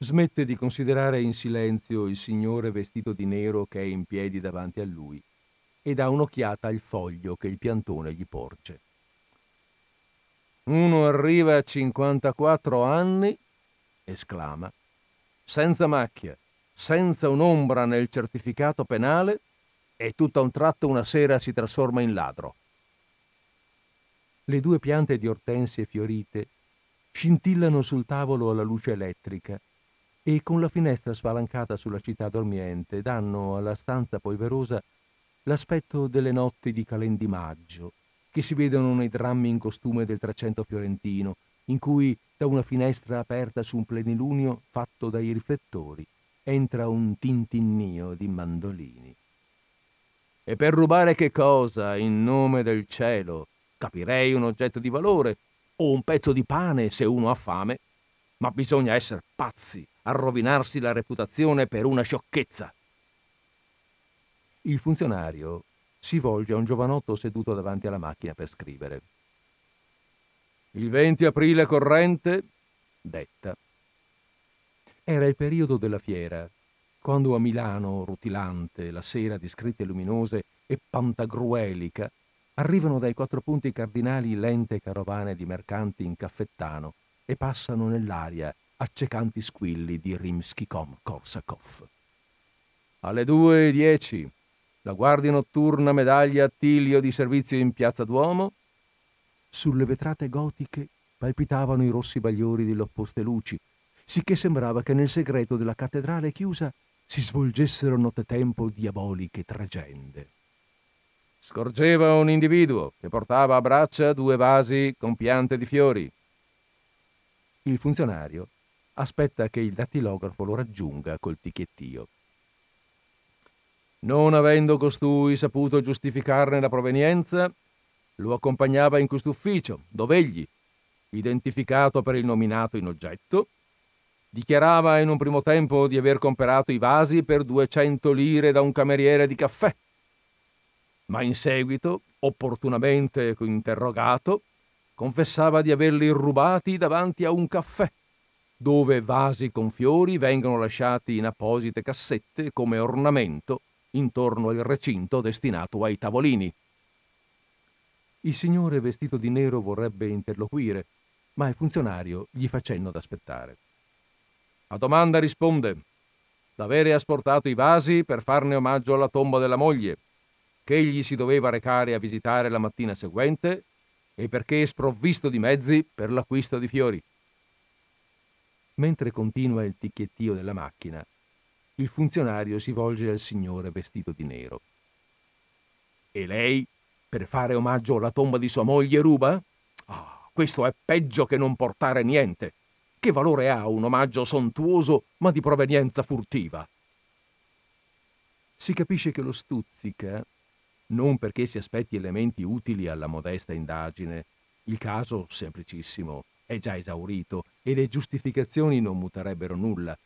smette di considerare in silenzio il signore vestito di nero che è in piedi davanti a lui e dà un'occhiata al foglio che il piantone gli porge. Uno arriva a 54 anni, esclama, senza macchia, senza un'ombra nel certificato penale e tutto a un tratto una sera si trasforma in ladro. Le due piante di ortensie fiorite scintillano sul tavolo alla luce elettrica e con la finestra spalancata sulla città dormiente danno alla stanza polverosa l'aspetto delle notti di calendimaggio che si vedono nei drammi in costume del Trecento fiorentino, in cui da una finestra aperta su un plenilunio fatto dai riflettori entra un tintinnio di mandolini. E per rubare che cosa, in nome del cielo? Capirei un oggetto di valore o un pezzo di pane se uno ha fame, ma bisogna essere pazzi a rovinarsi la reputazione per una sciocchezza. Il funzionario si volge a un giovanotto seduto davanti alla macchina per scrivere. Il 20 aprile corrente, detta. Era il periodo della fiera, quando a Milano, rutilante, la sera di scritte luminose e pantagruelica, arrivano dai quattro punti cardinali lente carovane di mercanti in caffettano e passano nell'aria accecanti squilli di Rimsky-Korsakov. Alle due e dieci, la guardia notturna medaglia Attilio di servizio in piazza Duomo. Sulle vetrate gotiche palpitavano i rossi bagliori delle opposte luci, sicché sembrava che nel segreto della cattedrale chiusa si svolgessero nottetempo diaboliche tragende. Scorgeva un individuo che portava a braccia due vasi con piante di fiori. Il funzionario aspetta che il dattilografo lo raggiunga col ticchettio. Non avendo costui saputo giustificarne la provenienza, lo accompagnava in quest'ufficio, dove egli, identificato per il nominato in oggetto, dichiarava in un primo tempo di aver comperato i vasi per 200 lire da un cameriere di caffè, ma in seguito, opportunamente interrogato, confessava di averli rubati davanti a un caffè, dove vasi con fiori vengono lasciati in apposite cassette come ornamento intorno al recinto destinato ai tavolini. Il signore vestito di nero vorrebbe interloquire, ma il funzionario gli fa cenno d'aspettare. A domanda risponde d'avere asportato i vasi per farne omaggio alla tomba della moglie, che egli si doveva recare a visitare la mattina seguente e perché è sprovvisto di mezzi per l'acquisto di fiori. Mentre continua il ticchettio della macchina, il funzionario si volge al signore vestito di nero. E lei, per fare omaggio alla tomba di sua moglie, ruba? Ah, questo è peggio che non portare niente. Che valore ha un omaggio sontuoso ma di provenienza furtiva? Si capisce che lo stuzzica non perché si aspetti elementi utili alla modesta indagine. Il caso, semplicissimo, è già esaurito e le giustificazioni non muterebbero nulla.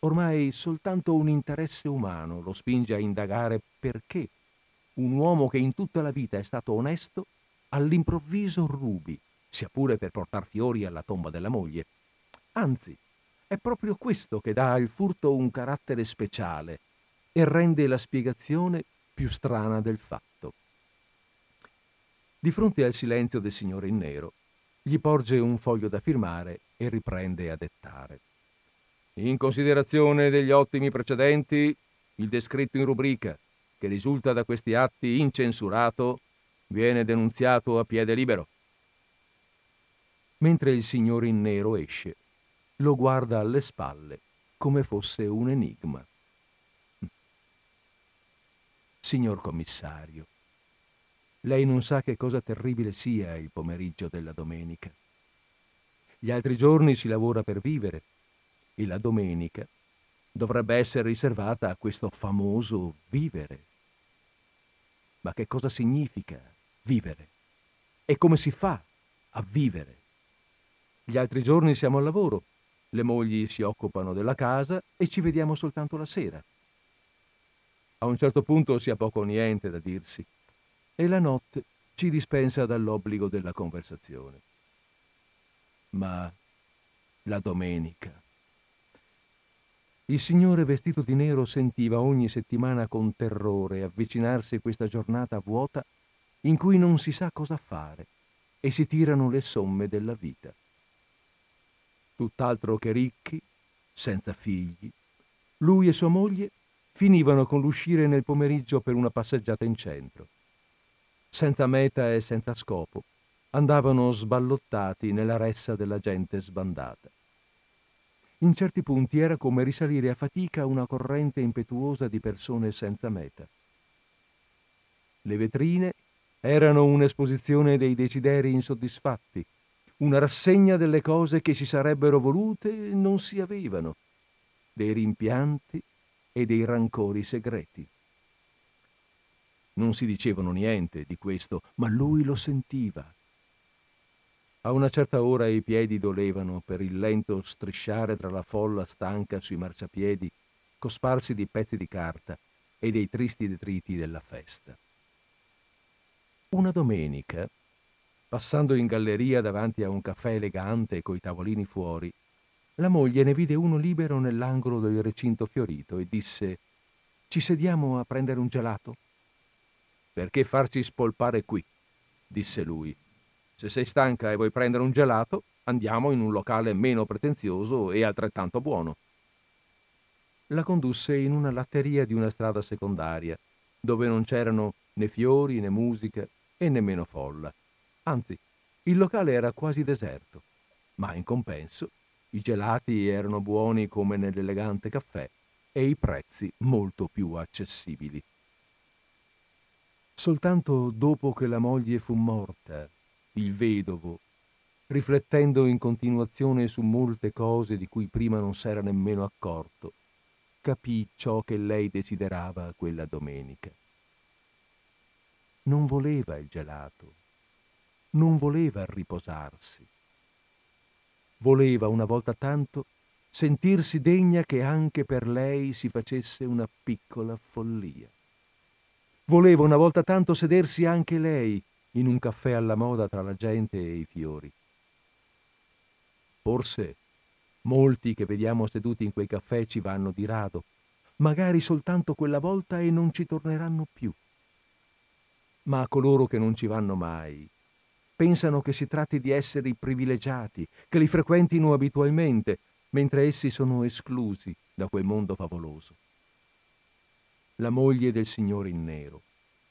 Ormai soltanto un interesse umano lo spinge a indagare perché un uomo che in tutta la vita è stato onesto all'improvviso rubi, sia pure per portar fiori alla tomba della moglie. Anzi, è proprio questo che dà al furto un carattere speciale e rende la spiegazione più strana del fatto. Di fronte al silenzio del signore in nero, gli porge un foglio da firmare e riprende a dettare. In considerazione degli ottimi precedenti, il descritto in rubrica, che risulta da questi atti incensurato, viene denunziato a piede libero. Mentre il signore in nero esce, lo guarda alle spalle come fosse un enigma. Signor commissario, lei non sa che cosa terribile sia il pomeriggio della domenica. Gli altri giorni si lavora per vivere e la domenica dovrebbe essere riservata a questo famoso vivere. Ma che cosa significa vivere? E come si fa a vivere? Gli altri giorni siamo al lavoro, le mogli si occupano della casa e ci vediamo soltanto la sera. A un certo punto si ha poco o niente da dirsi e la notte ci dispensa dall'obbligo della conversazione. Ma la domenica. Il signore vestito di nero sentiva ogni settimana con terrore avvicinarsi questa giornata vuota in cui non si sa cosa fare e si tirano le somme della vita. Tutt'altro che ricchi, senza figli, lui e sua moglie finivano con l'uscire nel pomeriggio per una passeggiata in centro. Senza meta e senza scopo, andavano sballottati nella ressa della gente sbandata. In certi punti era come risalire a fatica una corrente impetuosa di persone senza meta. Le vetrine erano un'esposizione dei desideri insoddisfatti, una rassegna delle cose che si sarebbero volute e non si avevano, dei rimpianti e dei rancori segreti. Non si dicevano niente di questo, ma lui lo sentiva. A una certa ora i piedi dolevano per il lento strisciare tra la folla stanca sui marciapiedi, cosparsi di pezzi di carta e dei tristi detriti della festa. Una domenica, passando in galleria davanti a un caffè elegante coi tavolini fuori, la moglie ne vide uno libero nell'angolo del recinto fiorito e disse Ci sediamo a prendere un gelato? Perché farci spolpare qui? disse lui. Se sei stanca e vuoi prendere un gelato, andiamo in un locale meno pretenzioso e altrettanto buono. La condusse in una latteria di una strada secondaria, dove non c'erano né fiori né musica e nemmeno folla. Anzi, il locale era quasi deserto, ma in compenso i gelati erano buoni come nell'elegante caffè e i prezzi molto più accessibili. Soltanto dopo che la moglie fu morta, il vedovo, riflettendo in continuazione su molte cose di cui prima non s'era nemmeno accorto, capì ciò che lei desiderava quella domenica. Non voleva il gelato, non voleva riposarsi voleva una volta tanto sentirsi degna che anche per lei si facesse una piccola follia. Voleva una volta tanto sedersi anche lei in un caffè alla moda tra la gente e i fiori. Forse molti che vediamo seduti in quei caffè ci vanno di rado, magari soltanto quella volta e non ci torneranno più. Ma a coloro che non ci vanno mai, pensano che si tratti di esseri privilegiati, che li frequentino abitualmente, mentre essi sono esclusi da quel mondo favoloso. La moglie del signore in nero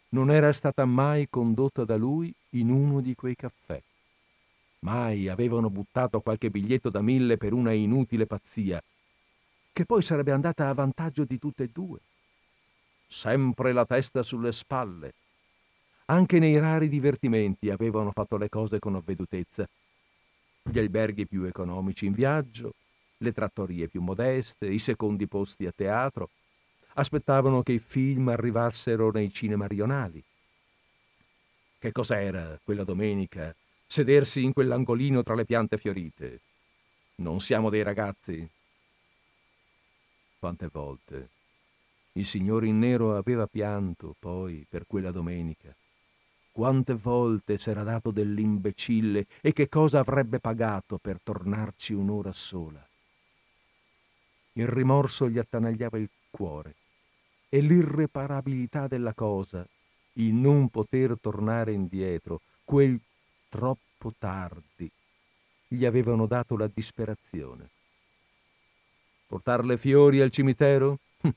non era stata mai condotta da lui in uno di quei caffè. Mai avevano buttato qualche biglietto da mille per una inutile pazzia, che poi sarebbe andata a vantaggio di tutte e due. Sempre la testa sulle spalle. Anche nei rari divertimenti avevano fatto le cose con avvedutezza. Gli alberghi più economici in viaggio, le trattorie più modeste, i secondi posti a teatro, aspettavano che i film arrivassero nei cinema rionali. Che cos'era quella domenica sedersi in quell'angolino tra le piante fiorite. Non siamo dei ragazzi. Quante volte il signore in nero aveva pianto poi per quella domenica. Quante volte s'era dato dell'imbecille e che cosa avrebbe pagato per tornarci un'ora sola. Il rimorso gli attanagliava il cuore e l'irreparabilità della cosa, il non poter tornare indietro, quel troppo tardi, gli avevano dato la disperazione. Portarle fiori al cimitero? Hm,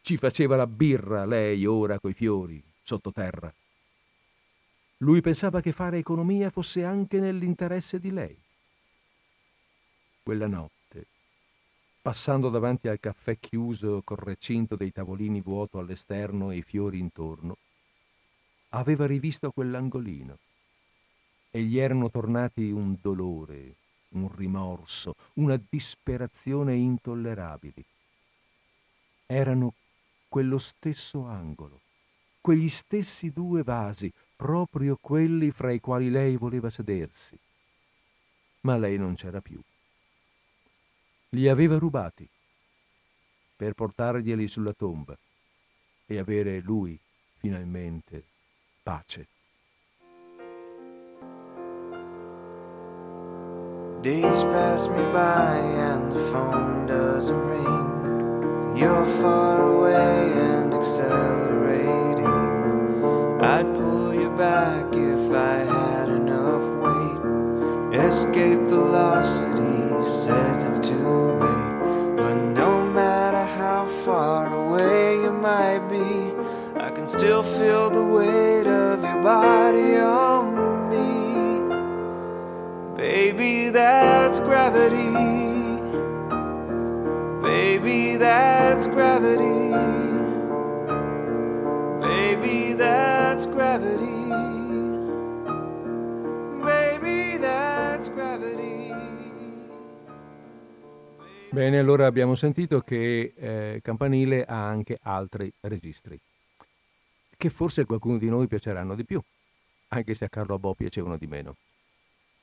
ci faceva la birra lei ora coi fiori, sottoterra. Lui pensava che fare economia fosse anche nell'interesse di lei. Quella notte, passando davanti al caffè chiuso col recinto dei tavolini vuoto all'esterno e i fiori intorno, aveva rivisto quell'angolino e gli erano tornati un dolore, un rimorso, una disperazione intollerabili. Erano quello stesso angolo, quegli stessi due vasi, proprio quelli fra i quali lei voleva sedersi. Ma lei non c'era più. Li aveva rubati per portarglieli sulla tomba e avere lui finalmente pace. Days pass me by and the phone doesn't ring. You're far away and accelerating. I'd pull you back if I had enough weight. Escape velocity says it's too late. But no matter how far away you might be, I can still feel the weight of your body on me. Baby, that's gravity. Baby, that's gravity. Bene, allora abbiamo sentito che eh, Campanile ha anche altri registri, che forse a qualcuno di noi piaceranno di più, anche se a Carlo Bo piacevano di meno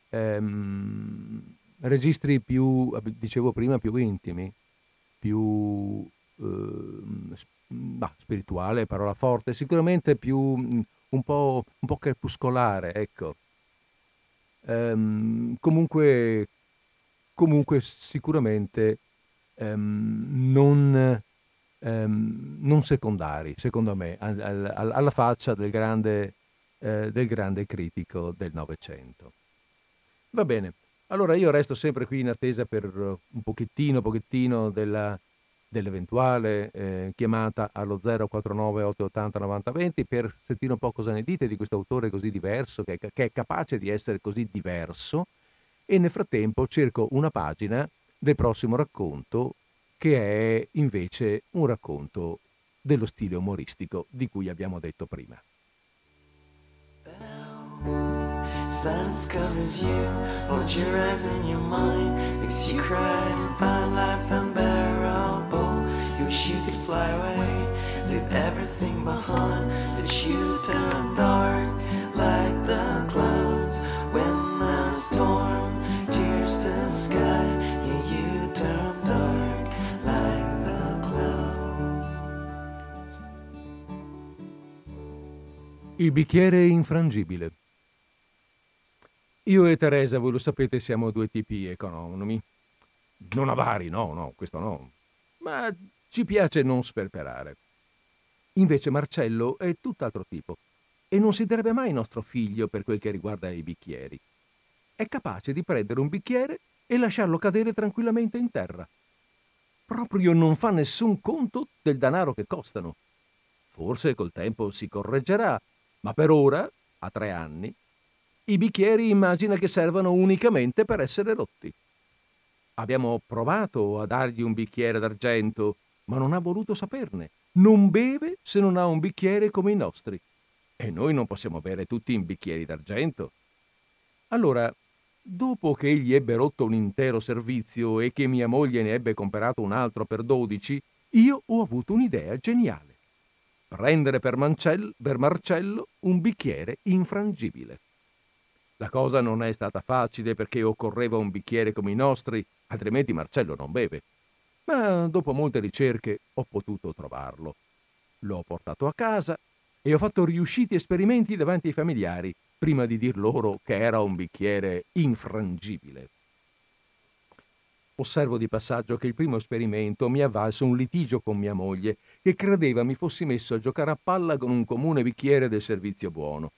ehm, registri più, dicevo prima, più intimi, più eh, bah, spirituale, parola forte, sicuramente più un po', un po crepuscolare, ecco. Ehm, comunque, comunque sicuramente ehm, non, ehm, non, secondari, secondo me, al, al, alla faccia del grande, eh, del grande critico del Novecento. Va bene. Allora io resto sempre qui in attesa per un pochettino, pochettino della, dell'eventuale eh, chiamata allo 049 880 9020 per sentire un po' cosa ne dite di questo autore così diverso, che che è capace di essere così diverso e nel frattempo cerco una pagina del prossimo racconto che è invece un racconto dello stile umoristico di cui abbiamo detto prima. Silence covers you, holds your eyes in your mind, makes you cry and find life unbearable. You wish you could fly away, leave everything behind, but you turn dark like the Il bicchiere infrangibile Io e Teresa, voi lo sapete, siamo due tipi economi. Non avari, no, no, questo no. Ma ci piace non sperperare. Invece Marcello è tutt'altro tipo e non si direbbe mai nostro figlio per quel che riguarda i bicchieri. È capace di prendere un bicchiere e lasciarlo cadere tranquillamente in terra. Proprio non fa nessun conto del denaro che costano. Forse col tempo si correggerà, ma per ora, a tre anni, i bicchieri immagina che servano unicamente per essere rotti. Abbiamo provato a dargli un bicchiere d'argento, ma non ha voluto saperne. Non beve se non ha un bicchiere come i nostri. E noi non possiamo bere tutti in bicchieri d'argento. Allora, dopo che egli ebbe rotto un intero servizio e che mia moglie ne ebbe comperato un altro per dodici, io ho avuto un'idea geniale. Prendere per, Mancel, per Marcello un bicchiere infrangibile. La cosa non è stata facile perché occorreva un bicchiere come i nostri, altrimenti Marcello non beve. Ma dopo molte ricerche ho potuto trovarlo. L'ho portato a casa e ho fatto riusciti esperimenti davanti ai familiari prima di dir loro che era un bicchiere infrangibile. Osservo di passaggio che il primo esperimento mi ha valso un litigio con mia moglie, che credeva mi fossi messo a giocare a palla con un comune bicchiere del servizio buono.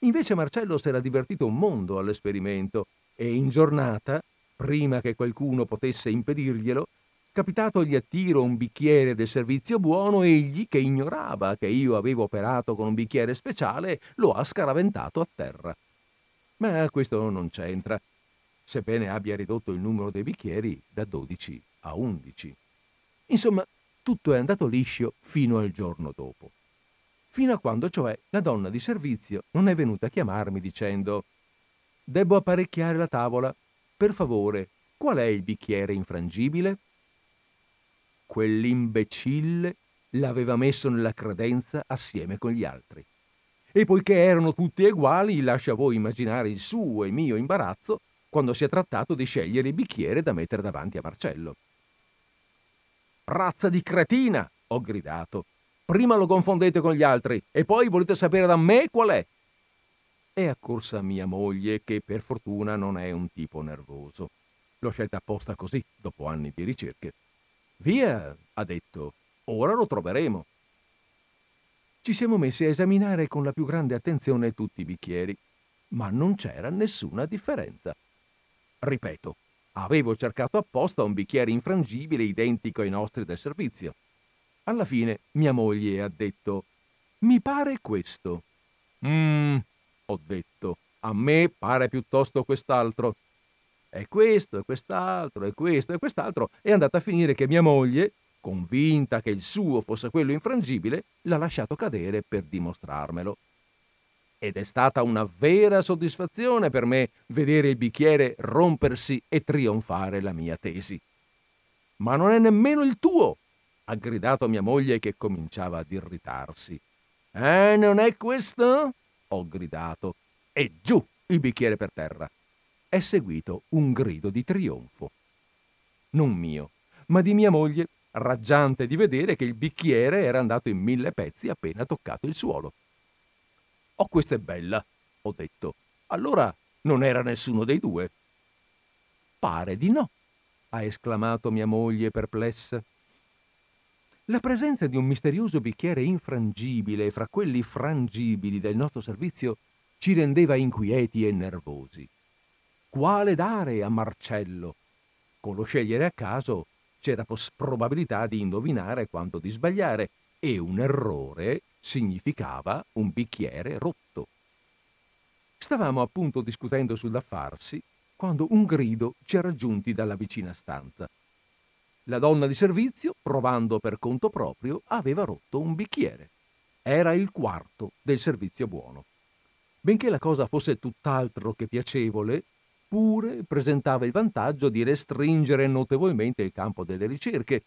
Invece Marcello si era divertito un mondo all'esperimento e in giornata, prima che qualcuno potesse impedirglielo, capitatogli a tiro un bicchiere del servizio buono, egli, che ignorava che io avevo operato con un bicchiere speciale, lo ha scaraventato a terra. Ma questo non c'entra, sebbene abbia ridotto il numero dei bicchieri da 12 a 11. Insomma, tutto è andato liscio fino al giorno dopo fino a quando cioè la donna di servizio non è venuta a chiamarmi dicendo Debbo apparecchiare la tavola. Per favore, qual è il bicchiere infrangibile? Quell'imbecille l'aveva messo nella credenza assieme con gli altri. E poiché erano tutti uguali, lascia voi immaginare il suo e mio imbarazzo quando si è trattato di scegliere il bicchiere da mettere davanti a Marcello. Razza di cretina! ho gridato Prima lo confondete con gli altri e poi volete sapere da me qual è. È accorsa mia moglie, che per fortuna non è un tipo nervoso. L'ho scelta apposta così, dopo anni di ricerche. Via, ha detto, ora lo troveremo. Ci siamo messi a esaminare con la più grande attenzione tutti i bicchieri, ma non c'era nessuna differenza. Ripeto, avevo cercato apposta un bicchiere infrangibile identico ai nostri del servizio. Alla fine mia moglie ha detto Mi pare questo. Mmm, ho detto, a me pare piuttosto quest'altro. E questo, e quest'altro, e questo, e quest'altro. È andata a finire che mia moglie, convinta che il suo fosse quello infrangibile, l'ha lasciato cadere per dimostrarmelo. Ed è stata una vera soddisfazione per me vedere il bicchiere rompersi e trionfare la mia tesi. Ma non è nemmeno il tuo, ha gridato mia moglie che cominciava ad irritarsi. Eh, non è questo? ho gridato. E giù il bicchiere per terra. È seguito un grido di trionfo. Non mio, ma di mia moglie, raggiante di vedere che il bicchiere era andato in mille pezzi appena toccato il suolo. Oh, questa è bella, ho detto. Allora non era nessuno dei due. Pare di no, ha esclamato mia moglie perplessa. La presenza di un misterioso bicchiere infrangibile fra quelli frangibili del nostro servizio ci rendeva inquieti e nervosi. Quale dare a Marcello? Con lo scegliere a caso c'era probabilità di indovinare quanto di sbagliare e un errore significava un bicchiere rotto. Stavamo appunto discutendo sul da farsi quando un grido ci ha raggiunti dalla vicina stanza. La donna di servizio, provando per conto proprio, aveva rotto un bicchiere. Era il quarto del servizio buono. Benché la cosa fosse tutt'altro che piacevole, pure presentava il vantaggio di restringere notevolmente il campo delle ricerche.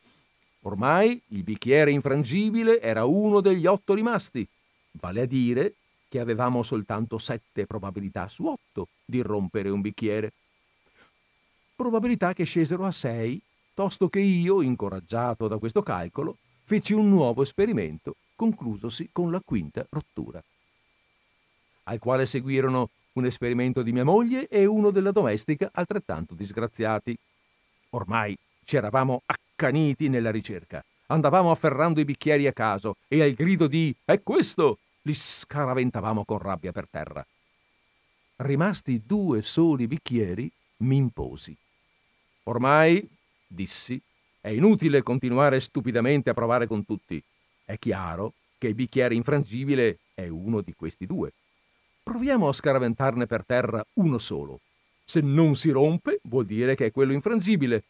Ormai il bicchiere infrangibile era uno degli otto rimasti, vale a dire che avevamo soltanto sette probabilità su otto di rompere un bicchiere. Probabilità che scesero a sei tosto che io, incoraggiato da questo calcolo, feci un nuovo esperimento, conclusosi con la quinta rottura, al quale seguirono un esperimento di mia moglie e uno della domestica altrettanto disgraziati. Ormai ci eravamo accaniti nella ricerca. Andavamo afferrando i bicchieri a caso e al grido di È questo! li scaraventavamo con rabbia per terra. Rimasti due soli bicchieri, mi imposi. Ormai, dissi, è inutile continuare stupidamente a provare con tutti. È chiaro che il bicchiere infrangibile è uno di questi due. Proviamo a scaraventarne per terra uno solo. Se non si rompe, vuol dire che è quello infrangibile.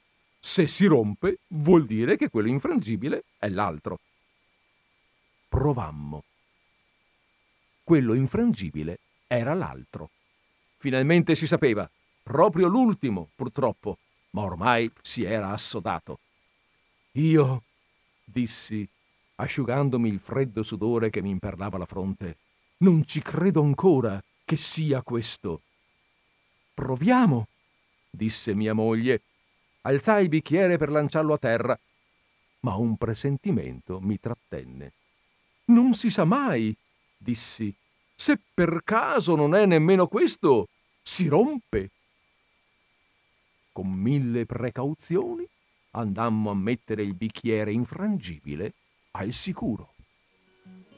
Se si rompe, vuol dire che quello infrangibile è l'altro. Provammo. Quello infrangibile era l'altro. Finalmente si sapeva, proprio l'ultimo, purtroppo, ma ormai si era assodato. Io, dissi, asciugandomi il freddo sudore che mi imperlava la fronte, non ci credo ancora che sia questo. Proviamo, disse mia moglie. Alzai il bicchiere per lanciarlo a terra, ma un presentimento mi trattenne. Non si sa mai, dissi. Se per caso non è nemmeno questo, si rompe. Con mille precauzioni andammo a mettere il bicchiere infrangibile al sicuro.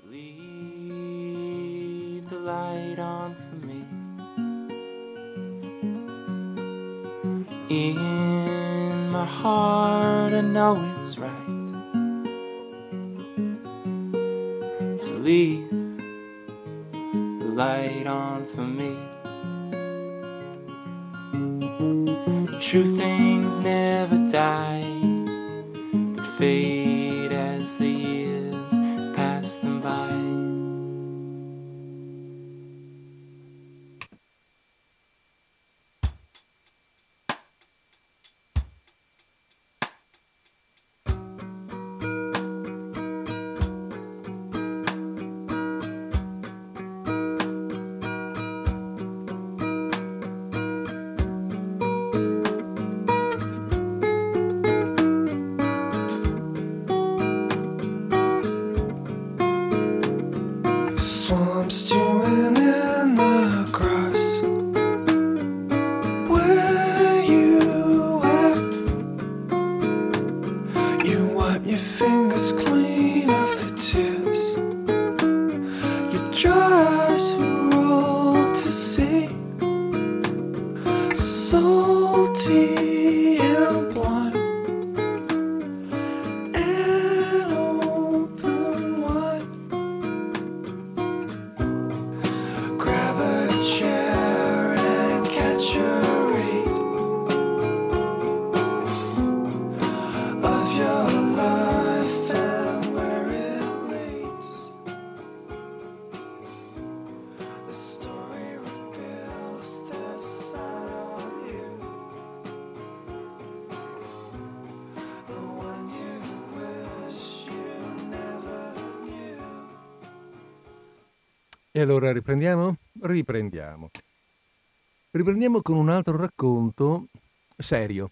Leave the light on for me. In heart, I know it's right. So leave the light on for me. True things never die, but fade as the years pass them by. Allora riprendiamo? Riprendiamo. Riprendiamo con un altro racconto serio,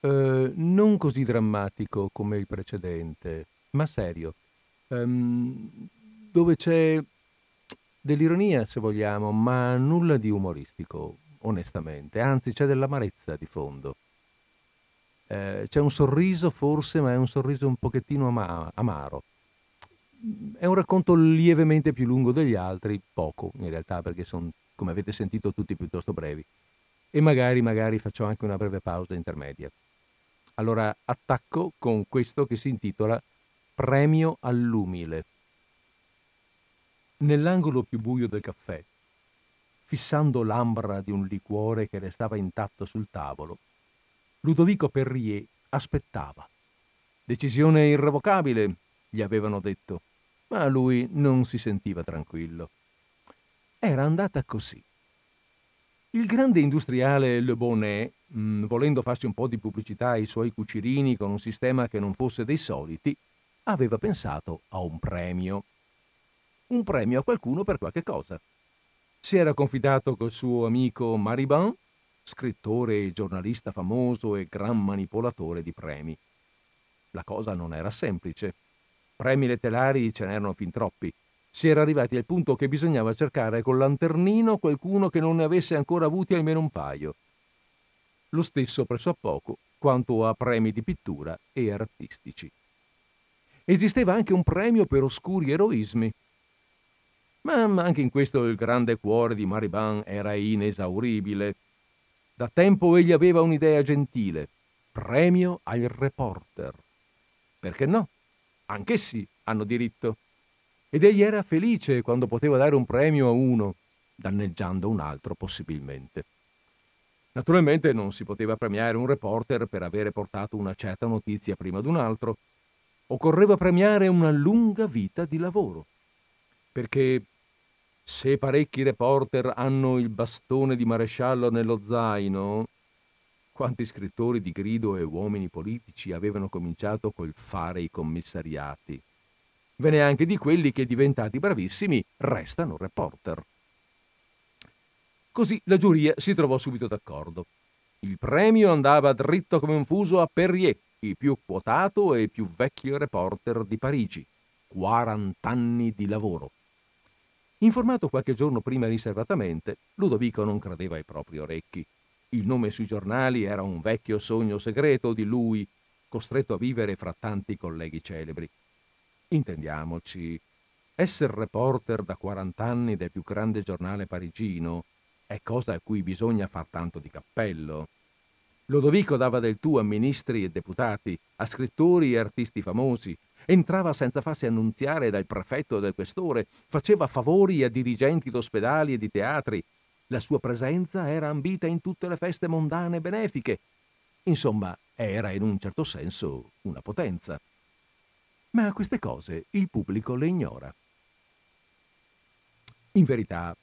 Eh, non così drammatico come il precedente, ma serio, Ehm, dove c'è dell'ironia, se vogliamo, ma nulla di umoristico, onestamente, anzi c'è dell'amarezza di fondo. Eh, c'è un sorriso forse, ma è un sorriso un pochettino ama- amaro. È un racconto lievemente più lungo degli altri, poco in realtà, perché sono, come avete sentito, tutti piuttosto brevi. E magari, magari faccio anche una breve pausa intermedia. Allora attacco con questo che si intitola Premio all'umile. Nell'angolo più buio del caffè, fissando l'ambra di un liquore che restava intatto sul tavolo, Ludovico Perrier aspettava. Decisione irrevocabile, gli avevano detto, ma lui non si sentiva tranquillo. Era andata così. Il grande industriale Le Bonnet, mh, volendo farsi un po' di pubblicità ai suoi cucirini con un sistema che non fosse dei soliti, aveva pensato a un premio. Un premio a qualcuno per qualche cosa. Si era confidato col suo amico Maribin, scrittore e giornalista famoso e gran manipolatore di premi. La cosa non era semplice. Premi letterari ce n'erano fin troppi. si era arrivati al punto che bisognava cercare col lanternino qualcuno che non ne avesse ancora avuti almeno un paio. Lo stesso presso a poco quanto a premi di pittura e artistici. Esisteva anche un premio per oscuri eroismi. Ma anche in questo il grande cuore di Mariban era inesauribile. Da tempo egli aveva un'idea gentile. Premio al reporter. Perché no? Anch'essi hanno diritto ed egli era felice quando poteva dare un premio a uno, danneggiando un altro possibilmente. Naturalmente non si poteva premiare un reporter per avere portato una certa notizia prima di un altro, occorreva premiare una lunga vita di lavoro, perché se parecchi reporter hanno il bastone di maresciallo nello zaino, quanti scrittori di grido e uomini politici avevano cominciato col fare i commissariati ve ne anche di quelli che, diventati bravissimi, restano reporter. Così la giuria si trovò subito d'accordo. Il premio andava dritto come un fuso a Perrier, il più quotato e più vecchio reporter di Parigi. 40 anni di lavoro. Informato qualche giorno prima riservatamente, Ludovico non credeva ai propri orecchi. Il nome sui giornali era un vecchio sogno segreto di lui, costretto a vivere fra tanti colleghi celebri. Intendiamoci, essere reporter da 40 anni del più grande giornale parigino è cosa a cui bisogna far tanto di cappello. Lodovico dava del tu a ministri e deputati, a scrittori e artisti famosi, entrava senza farsi annunziare dal prefetto e dal questore, faceva favori a dirigenti d'ospedali e di teatri. La sua presenza era ambita in tutte le feste mondane benefiche. Insomma, era in un certo senso una potenza ma queste cose il pubblico le ignora. In verità,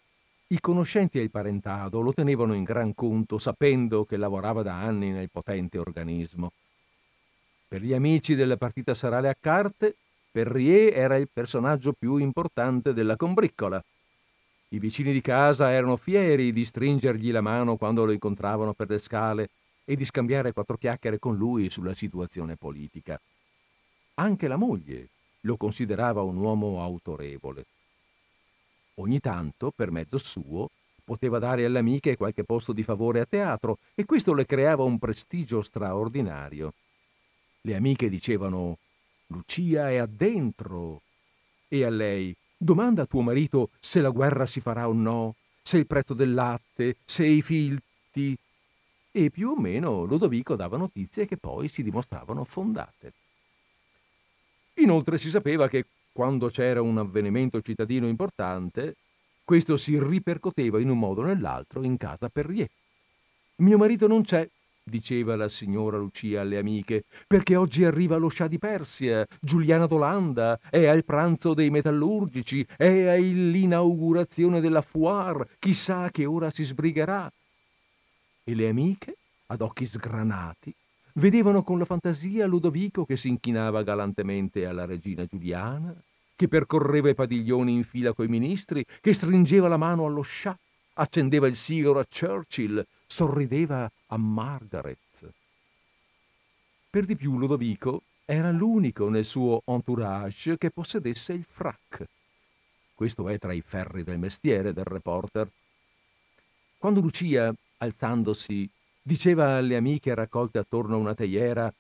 i conoscenti il parentado lo tenevano in gran conto sapendo che lavorava da anni nel potente organismo. Per gli amici della partita serale a carte, Perrier era il personaggio più importante della combriccola. I vicini di casa erano fieri di stringergli la mano quando lo incontravano per le scale e di scambiare quattro chiacchiere con lui sulla situazione politica. Anche la moglie lo considerava un uomo autorevole. Ogni tanto, per mezzo suo, poteva dare alle amiche qualche posto di favore a teatro e questo le creava un prestigio straordinario. Le amiche dicevano Lucia è addentro e a lei domanda a tuo marito se la guerra si farà o no, se il prezzo del latte, se i filti. E più o meno Lodovico dava notizie che poi si dimostravano fondate. Inoltre si sapeva che quando c'era un avvenimento cittadino importante, questo si ripercoteva in un modo o nell'altro in casa Perrier. Mio marito non c'è, diceva la signora Lucia alle amiche, perché oggi arriva lo scià di Persia, Giuliana d'Olanda, è al pranzo dei metallurgici, è all'inaugurazione della foire, chissà che ora si sbrigherà. E le amiche, ad occhi sgranati, Vedevano con la fantasia Ludovico che si inchinava galantemente alla regina Giuliana, che percorreva i padiglioni in fila coi ministri, che stringeva la mano allo scià, accendeva il sigaro a Churchill, sorrideva a Margaret. Per di più Ludovico era l'unico nel suo entourage che possedesse il frac. Questo è tra i ferri del mestiere del reporter. Quando Lucia, alzandosi, Diceva alle amiche raccolte attorno a una teiera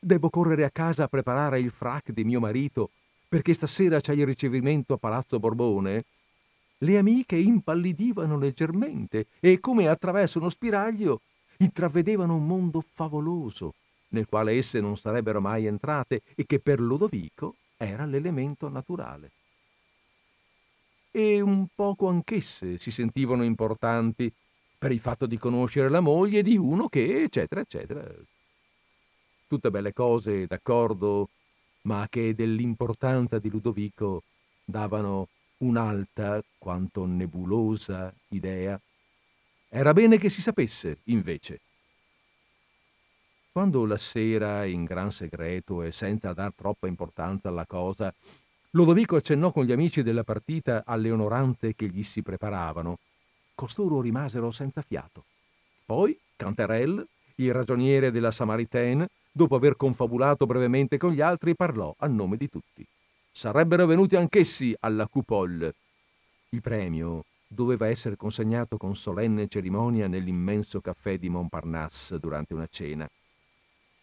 Devo correre a casa a preparare il frac di mio marito perché stasera c'è il ricevimento a Palazzo Borbone. Le amiche impallidivano leggermente e, come attraverso uno spiraglio, intravedevano un mondo favoloso nel quale esse non sarebbero mai entrate e che per Lodovico era l'elemento naturale. E un poco anch'esse si sentivano importanti per il fatto di conoscere la moglie di uno che, eccetera, eccetera. Tutte belle cose, d'accordo, ma che dell'importanza di Ludovico davano un'alta quanto nebulosa idea. Era bene che si sapesse, invece. Quando la sera, in gran segreto e senza dar troppa importanza alla cosa, Ludovico accennò con gli amici della partita alle onoranze che gli si preparavano, costoro rimasero senza fiato. Poi Canterel, il ragioniere della Samaritaine, dopo aver confabulato brevemente con gli altri, parlò a nome di tutti. sarebbero venuti anch'essi alla coupole. Il premio doveva essere consegnato con solenne cerimonia nell'immenso caffè di Montparnasse durante una cena.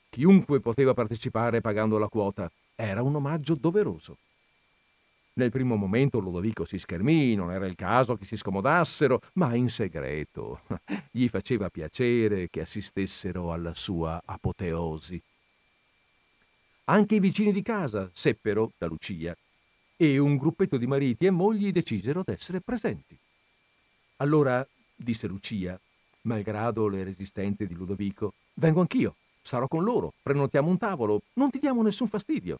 Chiunque poteva partecipare pagando la quota. Era un omaggio doveroso. Nel primo momento Ludovico si schermì, non era il caso che si scomodassero, ma in segreto [LAUGHS] gli faceva piacere che assistessero alla sua apoteosi. Anche i vicini di casa seppero da Lucia e un gruppetto di mariti e mogli decisero d'essere presenti. Allora, disse Lucia, malgrado le resistenze di Ludovico, vengo anch'io, sarò con loro, prenotiamo un tavolo, non ti diamo nessun fastidio.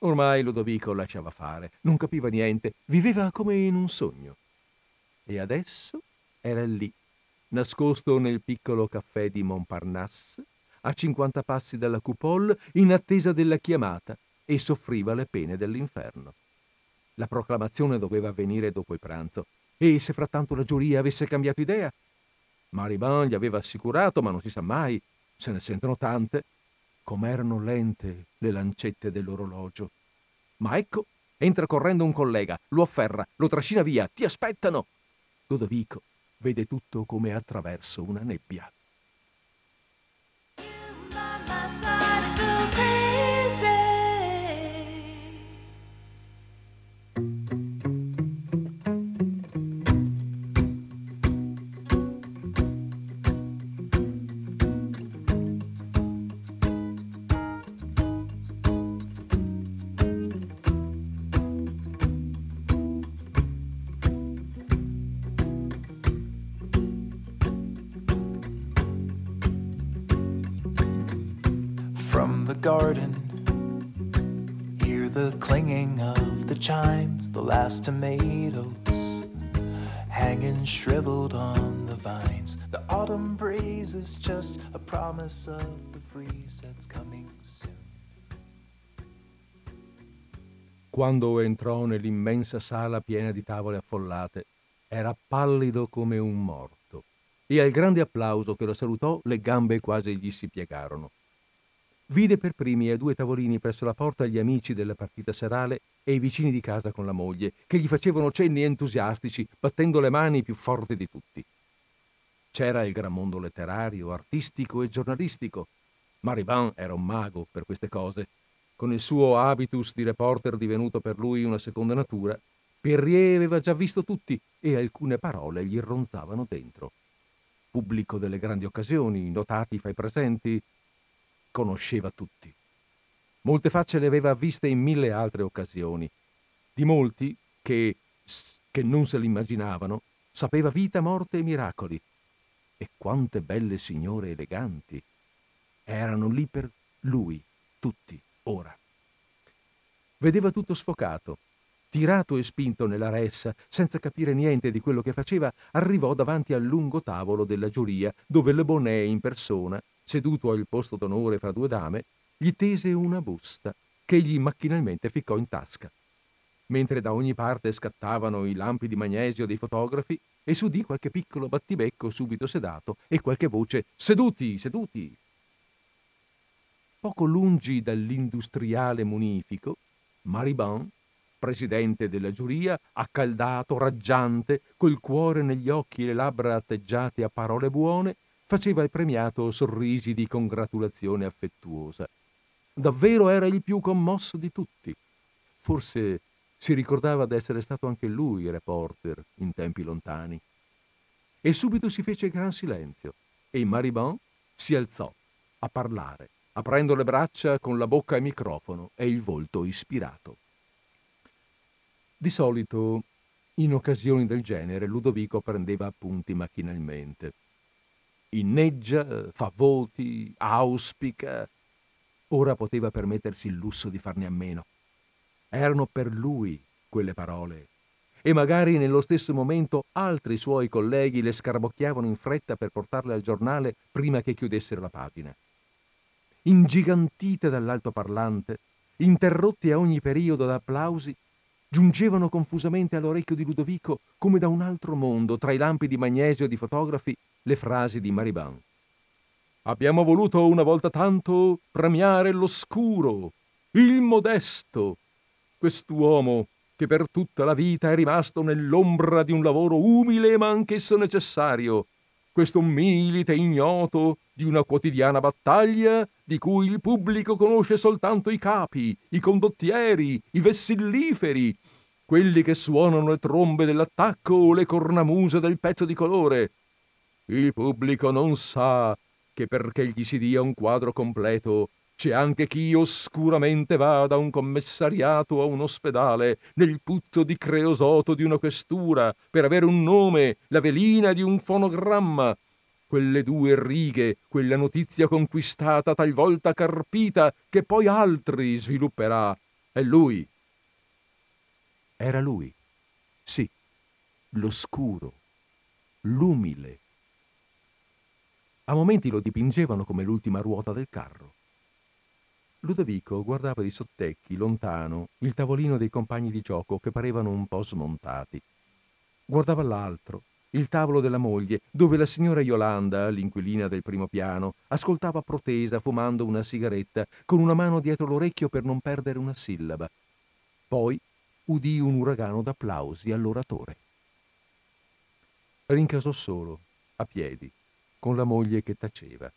Ormai Ludovico lasciava fare, non capiva niente, viveva come in un sogno. E adesso era lì, nascosto nel piccolo caffè di Montparnasse, a 50 passi dalla coupole, in attesa della chiamata, e soffriva le pene dell'inferno. La proclamazione doveva avvenire dopo il pranzo, e se frattanto la giuria avesse cambiato idea? Mariban gli aveva assicurato, ma non si sa mai, se ne sentono tante, com'erano lente le lancette dell'orologio. Ma ecco, entra correndo un collega, lo afferra, lo trascina via, ti aspettano. Ludovico vede tutto come attraverso una nebbia. Last tomatoes hanging shriveled on the vines. The autumn breeze is just a promise of the freeze that's coming soon. Quando entrò nell'immensa sala piena di tavole affollate, era pallido come un morto e al grande applauso che lo salutò le gambe quasi gli si piegarono. Vide per primi ai due tavolini presso la porta gli amici della partita serale e i vicini di casa con la moglie, che gli facevano cenni entusiastici, battendo le mani più forti di tutti. C'era il gran mondo letterario, artistico e giornalistico. Maribin era un mago per queste cose. Con il suo habitus di reporter divenuto per lui una seconda natura, Perrier aveva già visto tutti e alcune parole gli ronzavano dentro. Pubblico delle grandi occasioni, notati fra i presenti, conosceva tutti. Molte facce le aveva viste in mille altre occasioni. Di molti, che, che non se l'immaginavano, sapeva vita, morte e miracoli. E quante belle signore eleganti. Erano lì per lui, tutti, ora. Vedeva tutto sfocato. Tirato e spinto nella ressa, senza capire niente di quello che faceva, arrivò davanti al lungo tavolo della giuria, dove Le Bonnet in persona seduto al posto d'onore fra due dame, gli tese una busta che egli macchinalmente ficcò in tasca. Mentre da ogni parte scattavano i lampi di magnesio dei fotografi e s'udì qualche piccolo battibecco subito sedato e qualche voce Seduti, seduti. Poco lungi dall'industriale munifico, Maribin, presidente della giuria, accaldato, raggiante, col cuore negli occhi e le labbra atteggiate a parole buone, faceva il premiato sorrisi di congratulazione affettuosa. Davvero era il più commosso di tutti. Forse si ricordava d'essere stato anche lui reporter in tempi lontani. E subito si fece gran silenzio e Maribon si alzò a parlare, aprendo le braccia con la bocca e microfono e il volto ispirato. Di solito, in occasioni del genere, Ludovico prendeva appunti macchinalmente inneggia, fa voti, auspica. Ora poteva permettersi il lusso di farne a meno. Erano per lui quelle parole. E magari nello stesso momento altri suoi colleghi le scarabocchiavano in fretta per portarle al giornale prima che chiudessero la pagina. Ingigantite dall'altoparlante, interrotti a ogni periodo da applausi, giungevano confusamente all'orecchio di Ludovico come da un altro mondo, tra i lampi di magnesio di fotografi le frasi di Mariban. Abbiamo voluto una volta tanto premiare l'oscuro, il modesto. quest'uomo che per tutta la vita è rimasto nell'ombra di un lavoro umile ma anch'esso necessario, questo milite ignoto di una quotidiana battaglia di cui il pubblico conosce soltanto i capi, i condottieri, i vessilliferi, quelli che suonano le trombe dell'attacco o le cornamuse del pezzo di colore. Il pubblico non sa che perché gli si dia un quadro completo c'è anche chi oscuramente va da un commissariato a un ospedale nel puzzo di creosoto di una questura per avere un nome, la velina di un fonogramma. Quelle due righe, quella notizia conquistata, talvolta carpita, che poi altri svilupperà. È lui. Era lui. Sì, l'oscuro, l'umile. A momenti lo dipingevano come l'ultima ruota del carro Ludovico guardava di sottecchi, lontano, il tavolino dei compagni di gioco che parevano un po' smontati. Guardava l'altro, il tavolo della moglie, dove la signora Yolanda, l'inquilina del primo piano, ascoltava protesa fumando una sigaretta con una mano dietro l'orecchio per non perdere una sillaba. Poi udì un uragano d'applausi all'oratore. Rincasò solo, a piedi, con la moglie che taceva.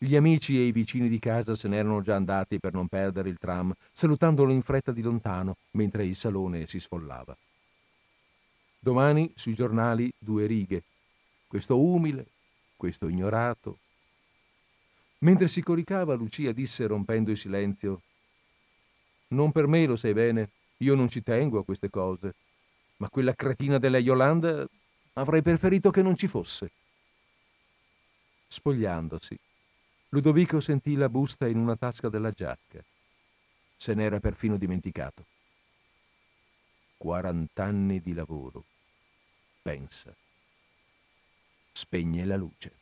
Gli amici e i vicini di casa se n'erano già andati per non perdere il tram, salutandolo in fretta di lontano mentre il salone si sfollava. Domani sui giornali due righe. Questo umile, questo ignorato. Mentre si coricava, Lucia disse rompendo il silenzio: Non per me, lo sai bene, io non ci tengo a queste cose, ma quella cretina della Yolanda avrei preferito che non ci fosse. Spogliandosi, Ludovico sentì la busta in una tasca della giacca. Se n'era perfino dimenticato. Quarant'anni di lavoro. Pensa. Spegne la luce.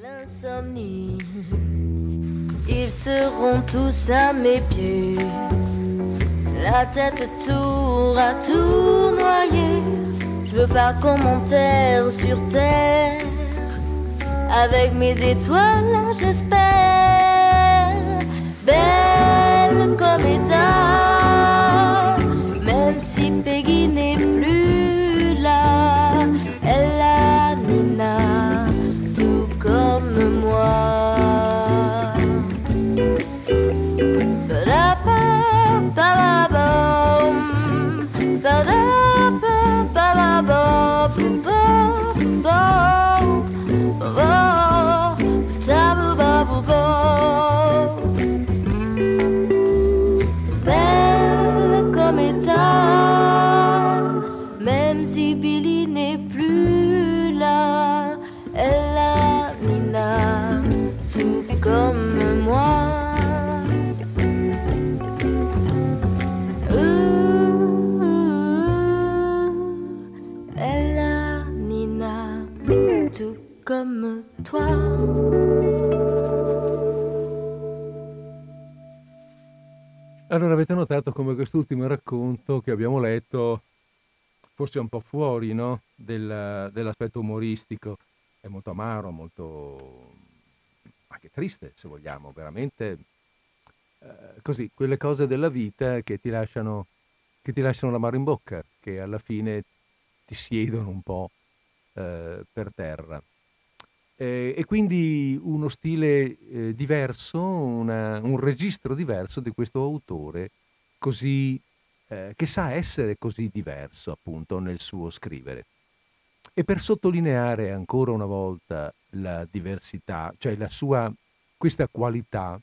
L'insomnie, ils seront tous à mes pieds. La tête tour à tournoyer. Je veux pas qu'on m'enterre sur terre. Avec mes étoiles, j'espère, belle comme état, même si Peggy Notato come quest'ultimo racconto che abbiamo letto forse un po' fuori no? Del, dell'aspetto umoristico, è molto amaro, molto anche triste se vogliamo, veramente eh, così, quelle cose della vita che ti lasciano, che ti lasciano l'amaro in bocca, che alla fine ti siedono un po' eh, per terra. E quindi uno stile eh, diverso, una, un registro diverso di questo autore così, eh, che sa essere così diverso appunto nel suo scrivere. E per sottolineare ancora una volta la diversità, cioè la sua, questa qualità,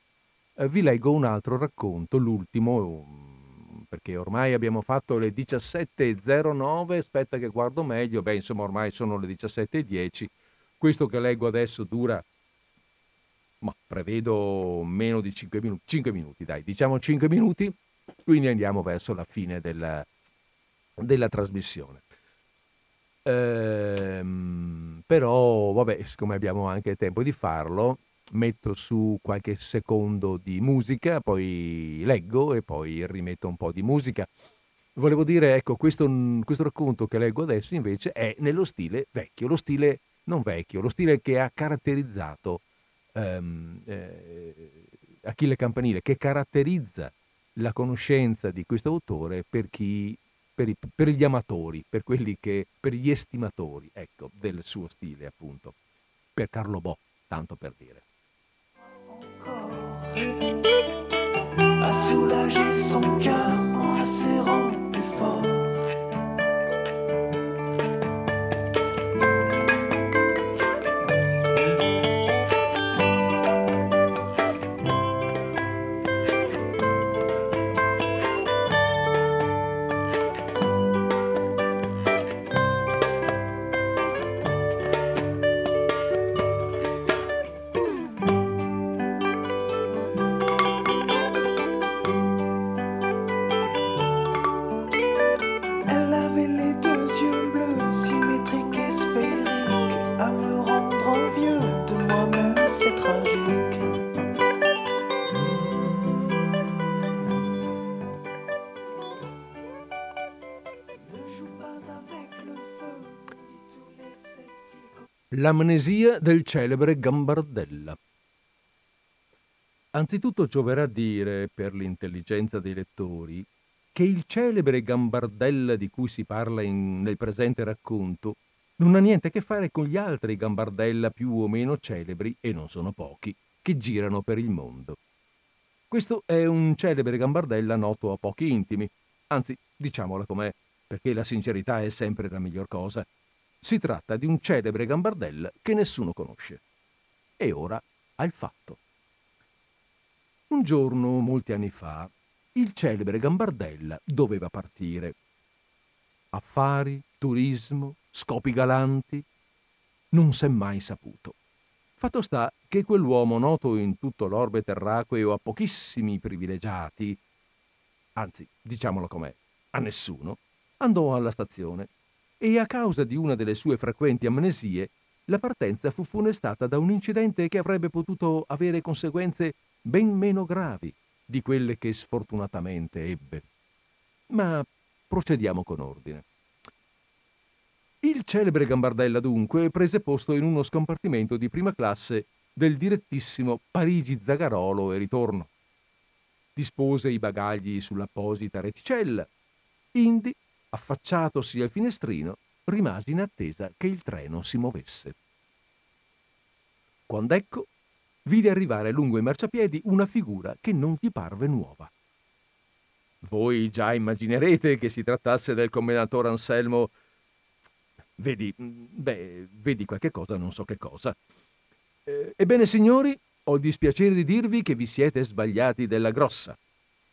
eh, vi leggo un altro racconto, l'ultimo, perché ormai abbiamo fatto le 17.09, aspetta che guardo meglio, beh insomma ormai sono le 17.10 questo che leggo adesso dura, ma prevedo meno di 5 minuti, 5 minuti dai, diciamo 5 minuti, quindi andiamo verso la fine della, della trasmissione. Ehm, però, vabbè, siccome abbiamo anche tempo di farlo, metto su qualche secondo di musica, poi leggo e poi rimetto un po' di musica. Volevo dire, ecco, questo, questo racconto che leggo adesso invece è nello stile vecchio, lo stile non vecchio, lo stile che ha caratterizzato ehm, eh, Achille Campanile, che caratterizza la conoscenza di questo autore per chi per, i, per, gli amatori, per che per gli estimatori, ecco, del suo stile, appunto. Per Carlo Bo, tanto per dire. A soulager son cœur en la serrant plus fort. L'amnesia del celebre Gambardella. Anzitutto gioverà dire, per l'intelligenza dei lettori, che il celebre Gambardella di cui si parla in, nel presente racconto non ha niente a che fare con gli altri Gambardella più o meno celebri, e non sono pochi, che girano per il mondo. Questo è un celebre Gambardella noto a pochi intimi, anzi, diciamola com'è, perché la sincerità è sempre la miglior cosa, si tratta di un celebre gambardella che nessuno conosce. E ora al fatto. Un giorno, molti anni fa, il celebre gambardella doveva partire. Affari, turismo, scopi galanti. Non s'è mai saputo. Fatto sta che quell'uomo noto in tutto l'orbe terraqueo a pochissimi privilegiati, anzi, diciamolo com'è, a nessuno, andò alla stazione e a causa di una delle sue frequenti amnesie, la partenza fu funestata da un incidente che avrebbe potuto avere conseguenze ben meno gravi di quelle che sfortunatamente ebbe. Ma procediamo con ordine. Il celebre Gambardella dunque prese posto in uno scompartimento di prima classe del direttissimo Parigi-Zagarolo e ritorno. Dispose i bagagli sull'apposita reticella, indi affacciatosi al finestrino, rimase in attesa che il treno si muovesse. Quando ecco, vide arrivare lungo i marciapiedi una figura che non gli parve nuova. Voi già immaginerete che si trattasse del commendatore Anselmo. Vedi, beh, vedi qualche cosa, non so che cosa. Eh, ebbene, signori, ho il dispiacere di dirvi che vi siete sbagliati della grossa.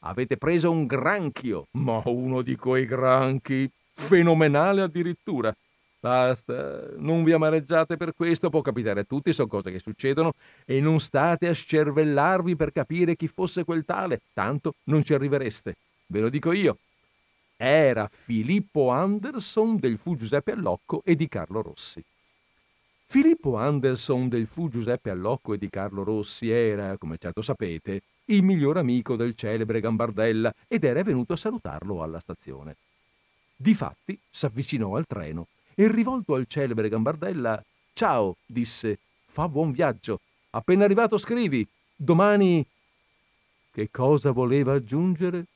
Avete preso un granchio, ma uno di quei granchi fenomenale addirittura. Basta, non vi amareggiate per questo, può capitare a tutti, sono cose che succedono e non state a scervellarvi per capire chi fosse quel tale, tanto non ci arrivereste. Ve lo dico io. Era Filippo Anderson del Fu Giuseppe Allocco e di Carlo Rossi. Filippo Anderson del Fu Giuseppe Allocco e di Carlo Rossi era, come certo sapete, il miglior amico del celebre Gambardella ed era venuto a salutarlo alla stazione. Difatti s'avvicinò al treno e rivolto al celebre Gambardella Ciao, disse, fa buon viaggio. Appena arrivato scrivi. Domani. Che cosa voleva aggiungere?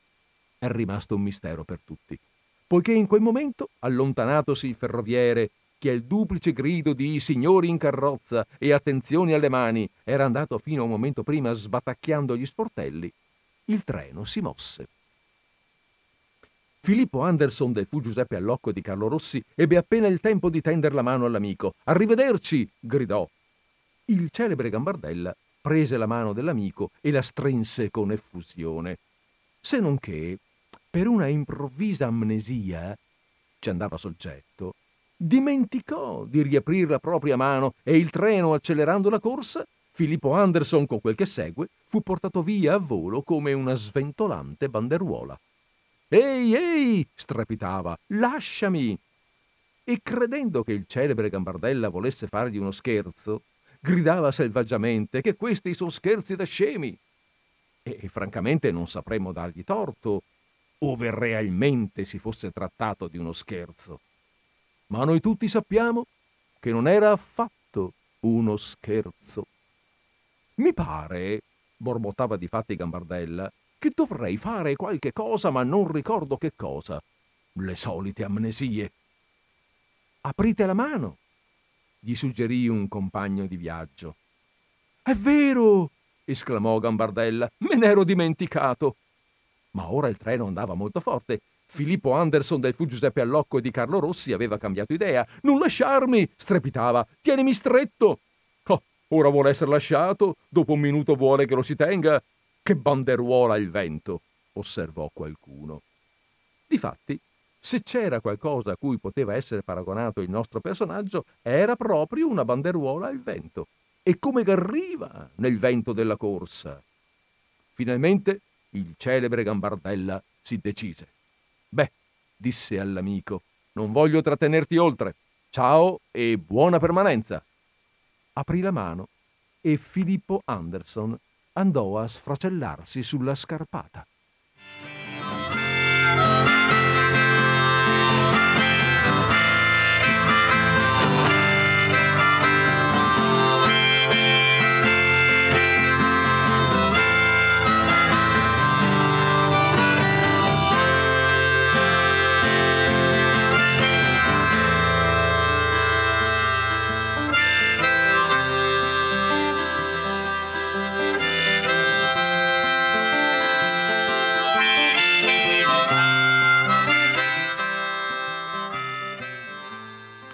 È rimasto un mistero per tutti, poiché in quel momento, allontanatosi il ferroviere che al duplice grido di signori in carrozza e attenzioni alle mani era andato fino a un momento prima sbatacchiando gli sportelli, il treno si mosse. Filippo Anderson del fu Giuseppe Allocco di Carlo Rossi ebbe appena il tempo di tender la mano all'amico. Arrivederci! gridò. Il celebre Gambardella prese la mano dell'amico e la strinse con effusione. Se non che, per una improvvisa amnesia, ci andava soggetto, dimenticò di riaprire la propria mano e il treno, accelerando la corsa, Filippo Anderson, con quel che segue, fu portato via a volo come una sventolante banderuola. Ehi, ehi! strepitava. Lasciami! E credendo che il celebre Gambardella volesse fargli uno scherzo, gridava selvaggiamente che questi sono scherzi da scemi. E, francamente non sapremmo dargli torto, ove realmente si fosse trattato di uno scherzo ma noi tutti sappiamo che non era affatto uno scherzo. Mi pare, borbottava di fatti Gambardella, che dovrei fare qualche cosa, ma non ricordo che cosa. Le solite amnesie. Aprite la mano, gli suggerì un compagno di viaggio. È vero! esclamò Gambardella, me n'ero dimenticato. Ma ora il treno andava molto forte. Filippo Anderson del Fu Giuseppe Allocco e di Carlo Rossi aveva cambiato idea. Non lasciarmi! strepitava. Tienimi stretto! Oh, ora vuole essere lasciato, dopo un minuto vuole che lo si tenga. Che banderuola il vento! osservò qualcuno. Difatti, se c'era qualcosa a cui poteva essere paragonato il nostro personaggio, era proprio una banderuola al vento. E come garriva nel vento della corsa. Finalmente il celebre Gambardella si decise. Beh, disse all'amico, non voglio trattenerti oltre. Ciao e buona permanenza. Aprì la mano e Filippo Anderson andò a sfracellarsi sulla scarpata.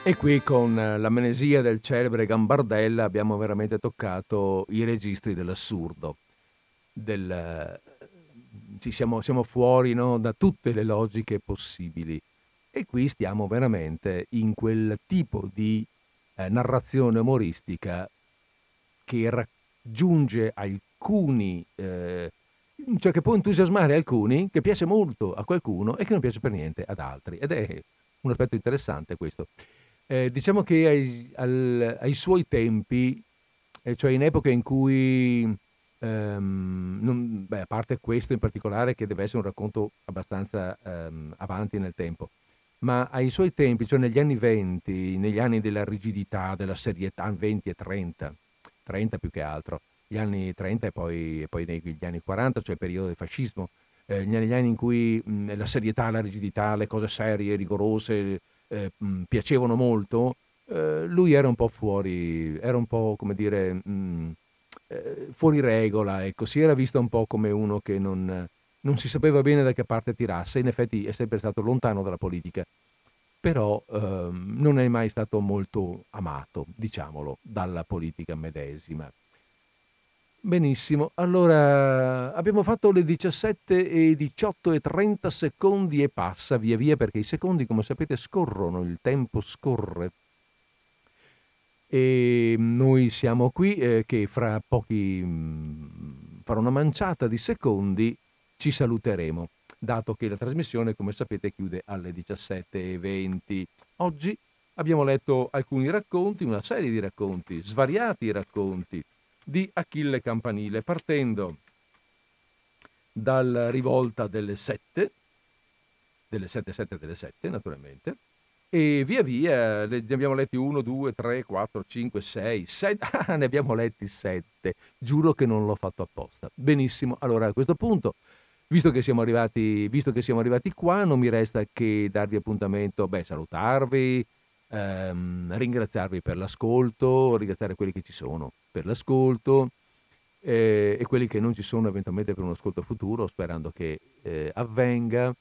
E qui con l'amnesia del celebre Gambardella abbiamo veramente toccato i registri dell'assurdo. Del, ci siamo, siamo fuori no, da tutte le logiche possibili. E qui stiamo veramente in quel tipo di eh, narrazione umoristica che raggiunge alcuni, eh, cioè che può entusiasmare alcuni, che piace molto a qualcuno e che non piace per niente ad altri. Ed è un aspetto interessante questo. Eh, diciamo che ai, al, ai, suoi tempi, eh, cioè in epoche in cui, ehm, non, beh, a parte questo in particolare che deve essere un racconto abbastanza ehm, avanti nel tempo, ma ai suoi tempi, cioè negli anni 20, negli anni della rigidità, della serietà, 20 e 30, 30 più che altro, gli anni 30 e poi, e poi negli anni 40, cioè il periodo del fascismo, eh, negli anni in cui mh, la serietà, la rigidità, le cose serie, rigorose, eh, piacevano molto, eh, lui era un po' fuori, era un po' come dire mh, eh, fuori regola, ecco, si era visto un po' come uno che non, non, si sapeva bene da che parte tirasse, in effetti è sempre stato lontano dalla politica, però ehm, non è mai stato molto amato, diciamolo, dalla politica medesima. Benissimo, allora abbiamo fatto le 17 e 18 e 30 secondi e passa via via perché i secondi come sapete scorrono, il tempo scorre. E noi siamo qui eh, che fra pochi, mh, fra una manciata di secondi ci saluteremo, dato che la trasmissione come sapete chiude alle 17.20. Oggi abbiamo letto alcuni racconti, una serie di racconti, svariati racconti di Achille Campanile, partendo dalla rivolta delle sette, delle sette, sette delle sette naturalmente, e via via ne abbiamo letti 1, 2, 3, 4, 5, 6, 7, ah, ne abbiamo letti 7, giuro che non l'ho fatto apposta. Benissimo, allora a questo punto, visto che siamo arrivati, che siamo arrivati qua, non mi resta che darvi appuntamento, beh, salutarvi, ehm, ringraziarvi per l'ascolto, ringraziare quelli che ci sono per l'ascolto eh, e quelli che non ci sono eventualmente per un ascolto futuro, sperando che eh, avvenga.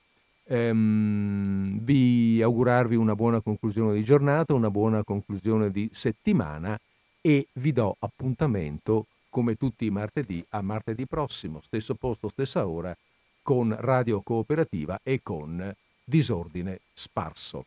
Ehm, vi augurarvi una buona conclusione di giornata, una buona conclusione di settimana e vi do appuntamento come tutti i martedì a martedì prossimo, stesso posto, stessa ora, con Radio Cooperativa e con Disordine Sparso.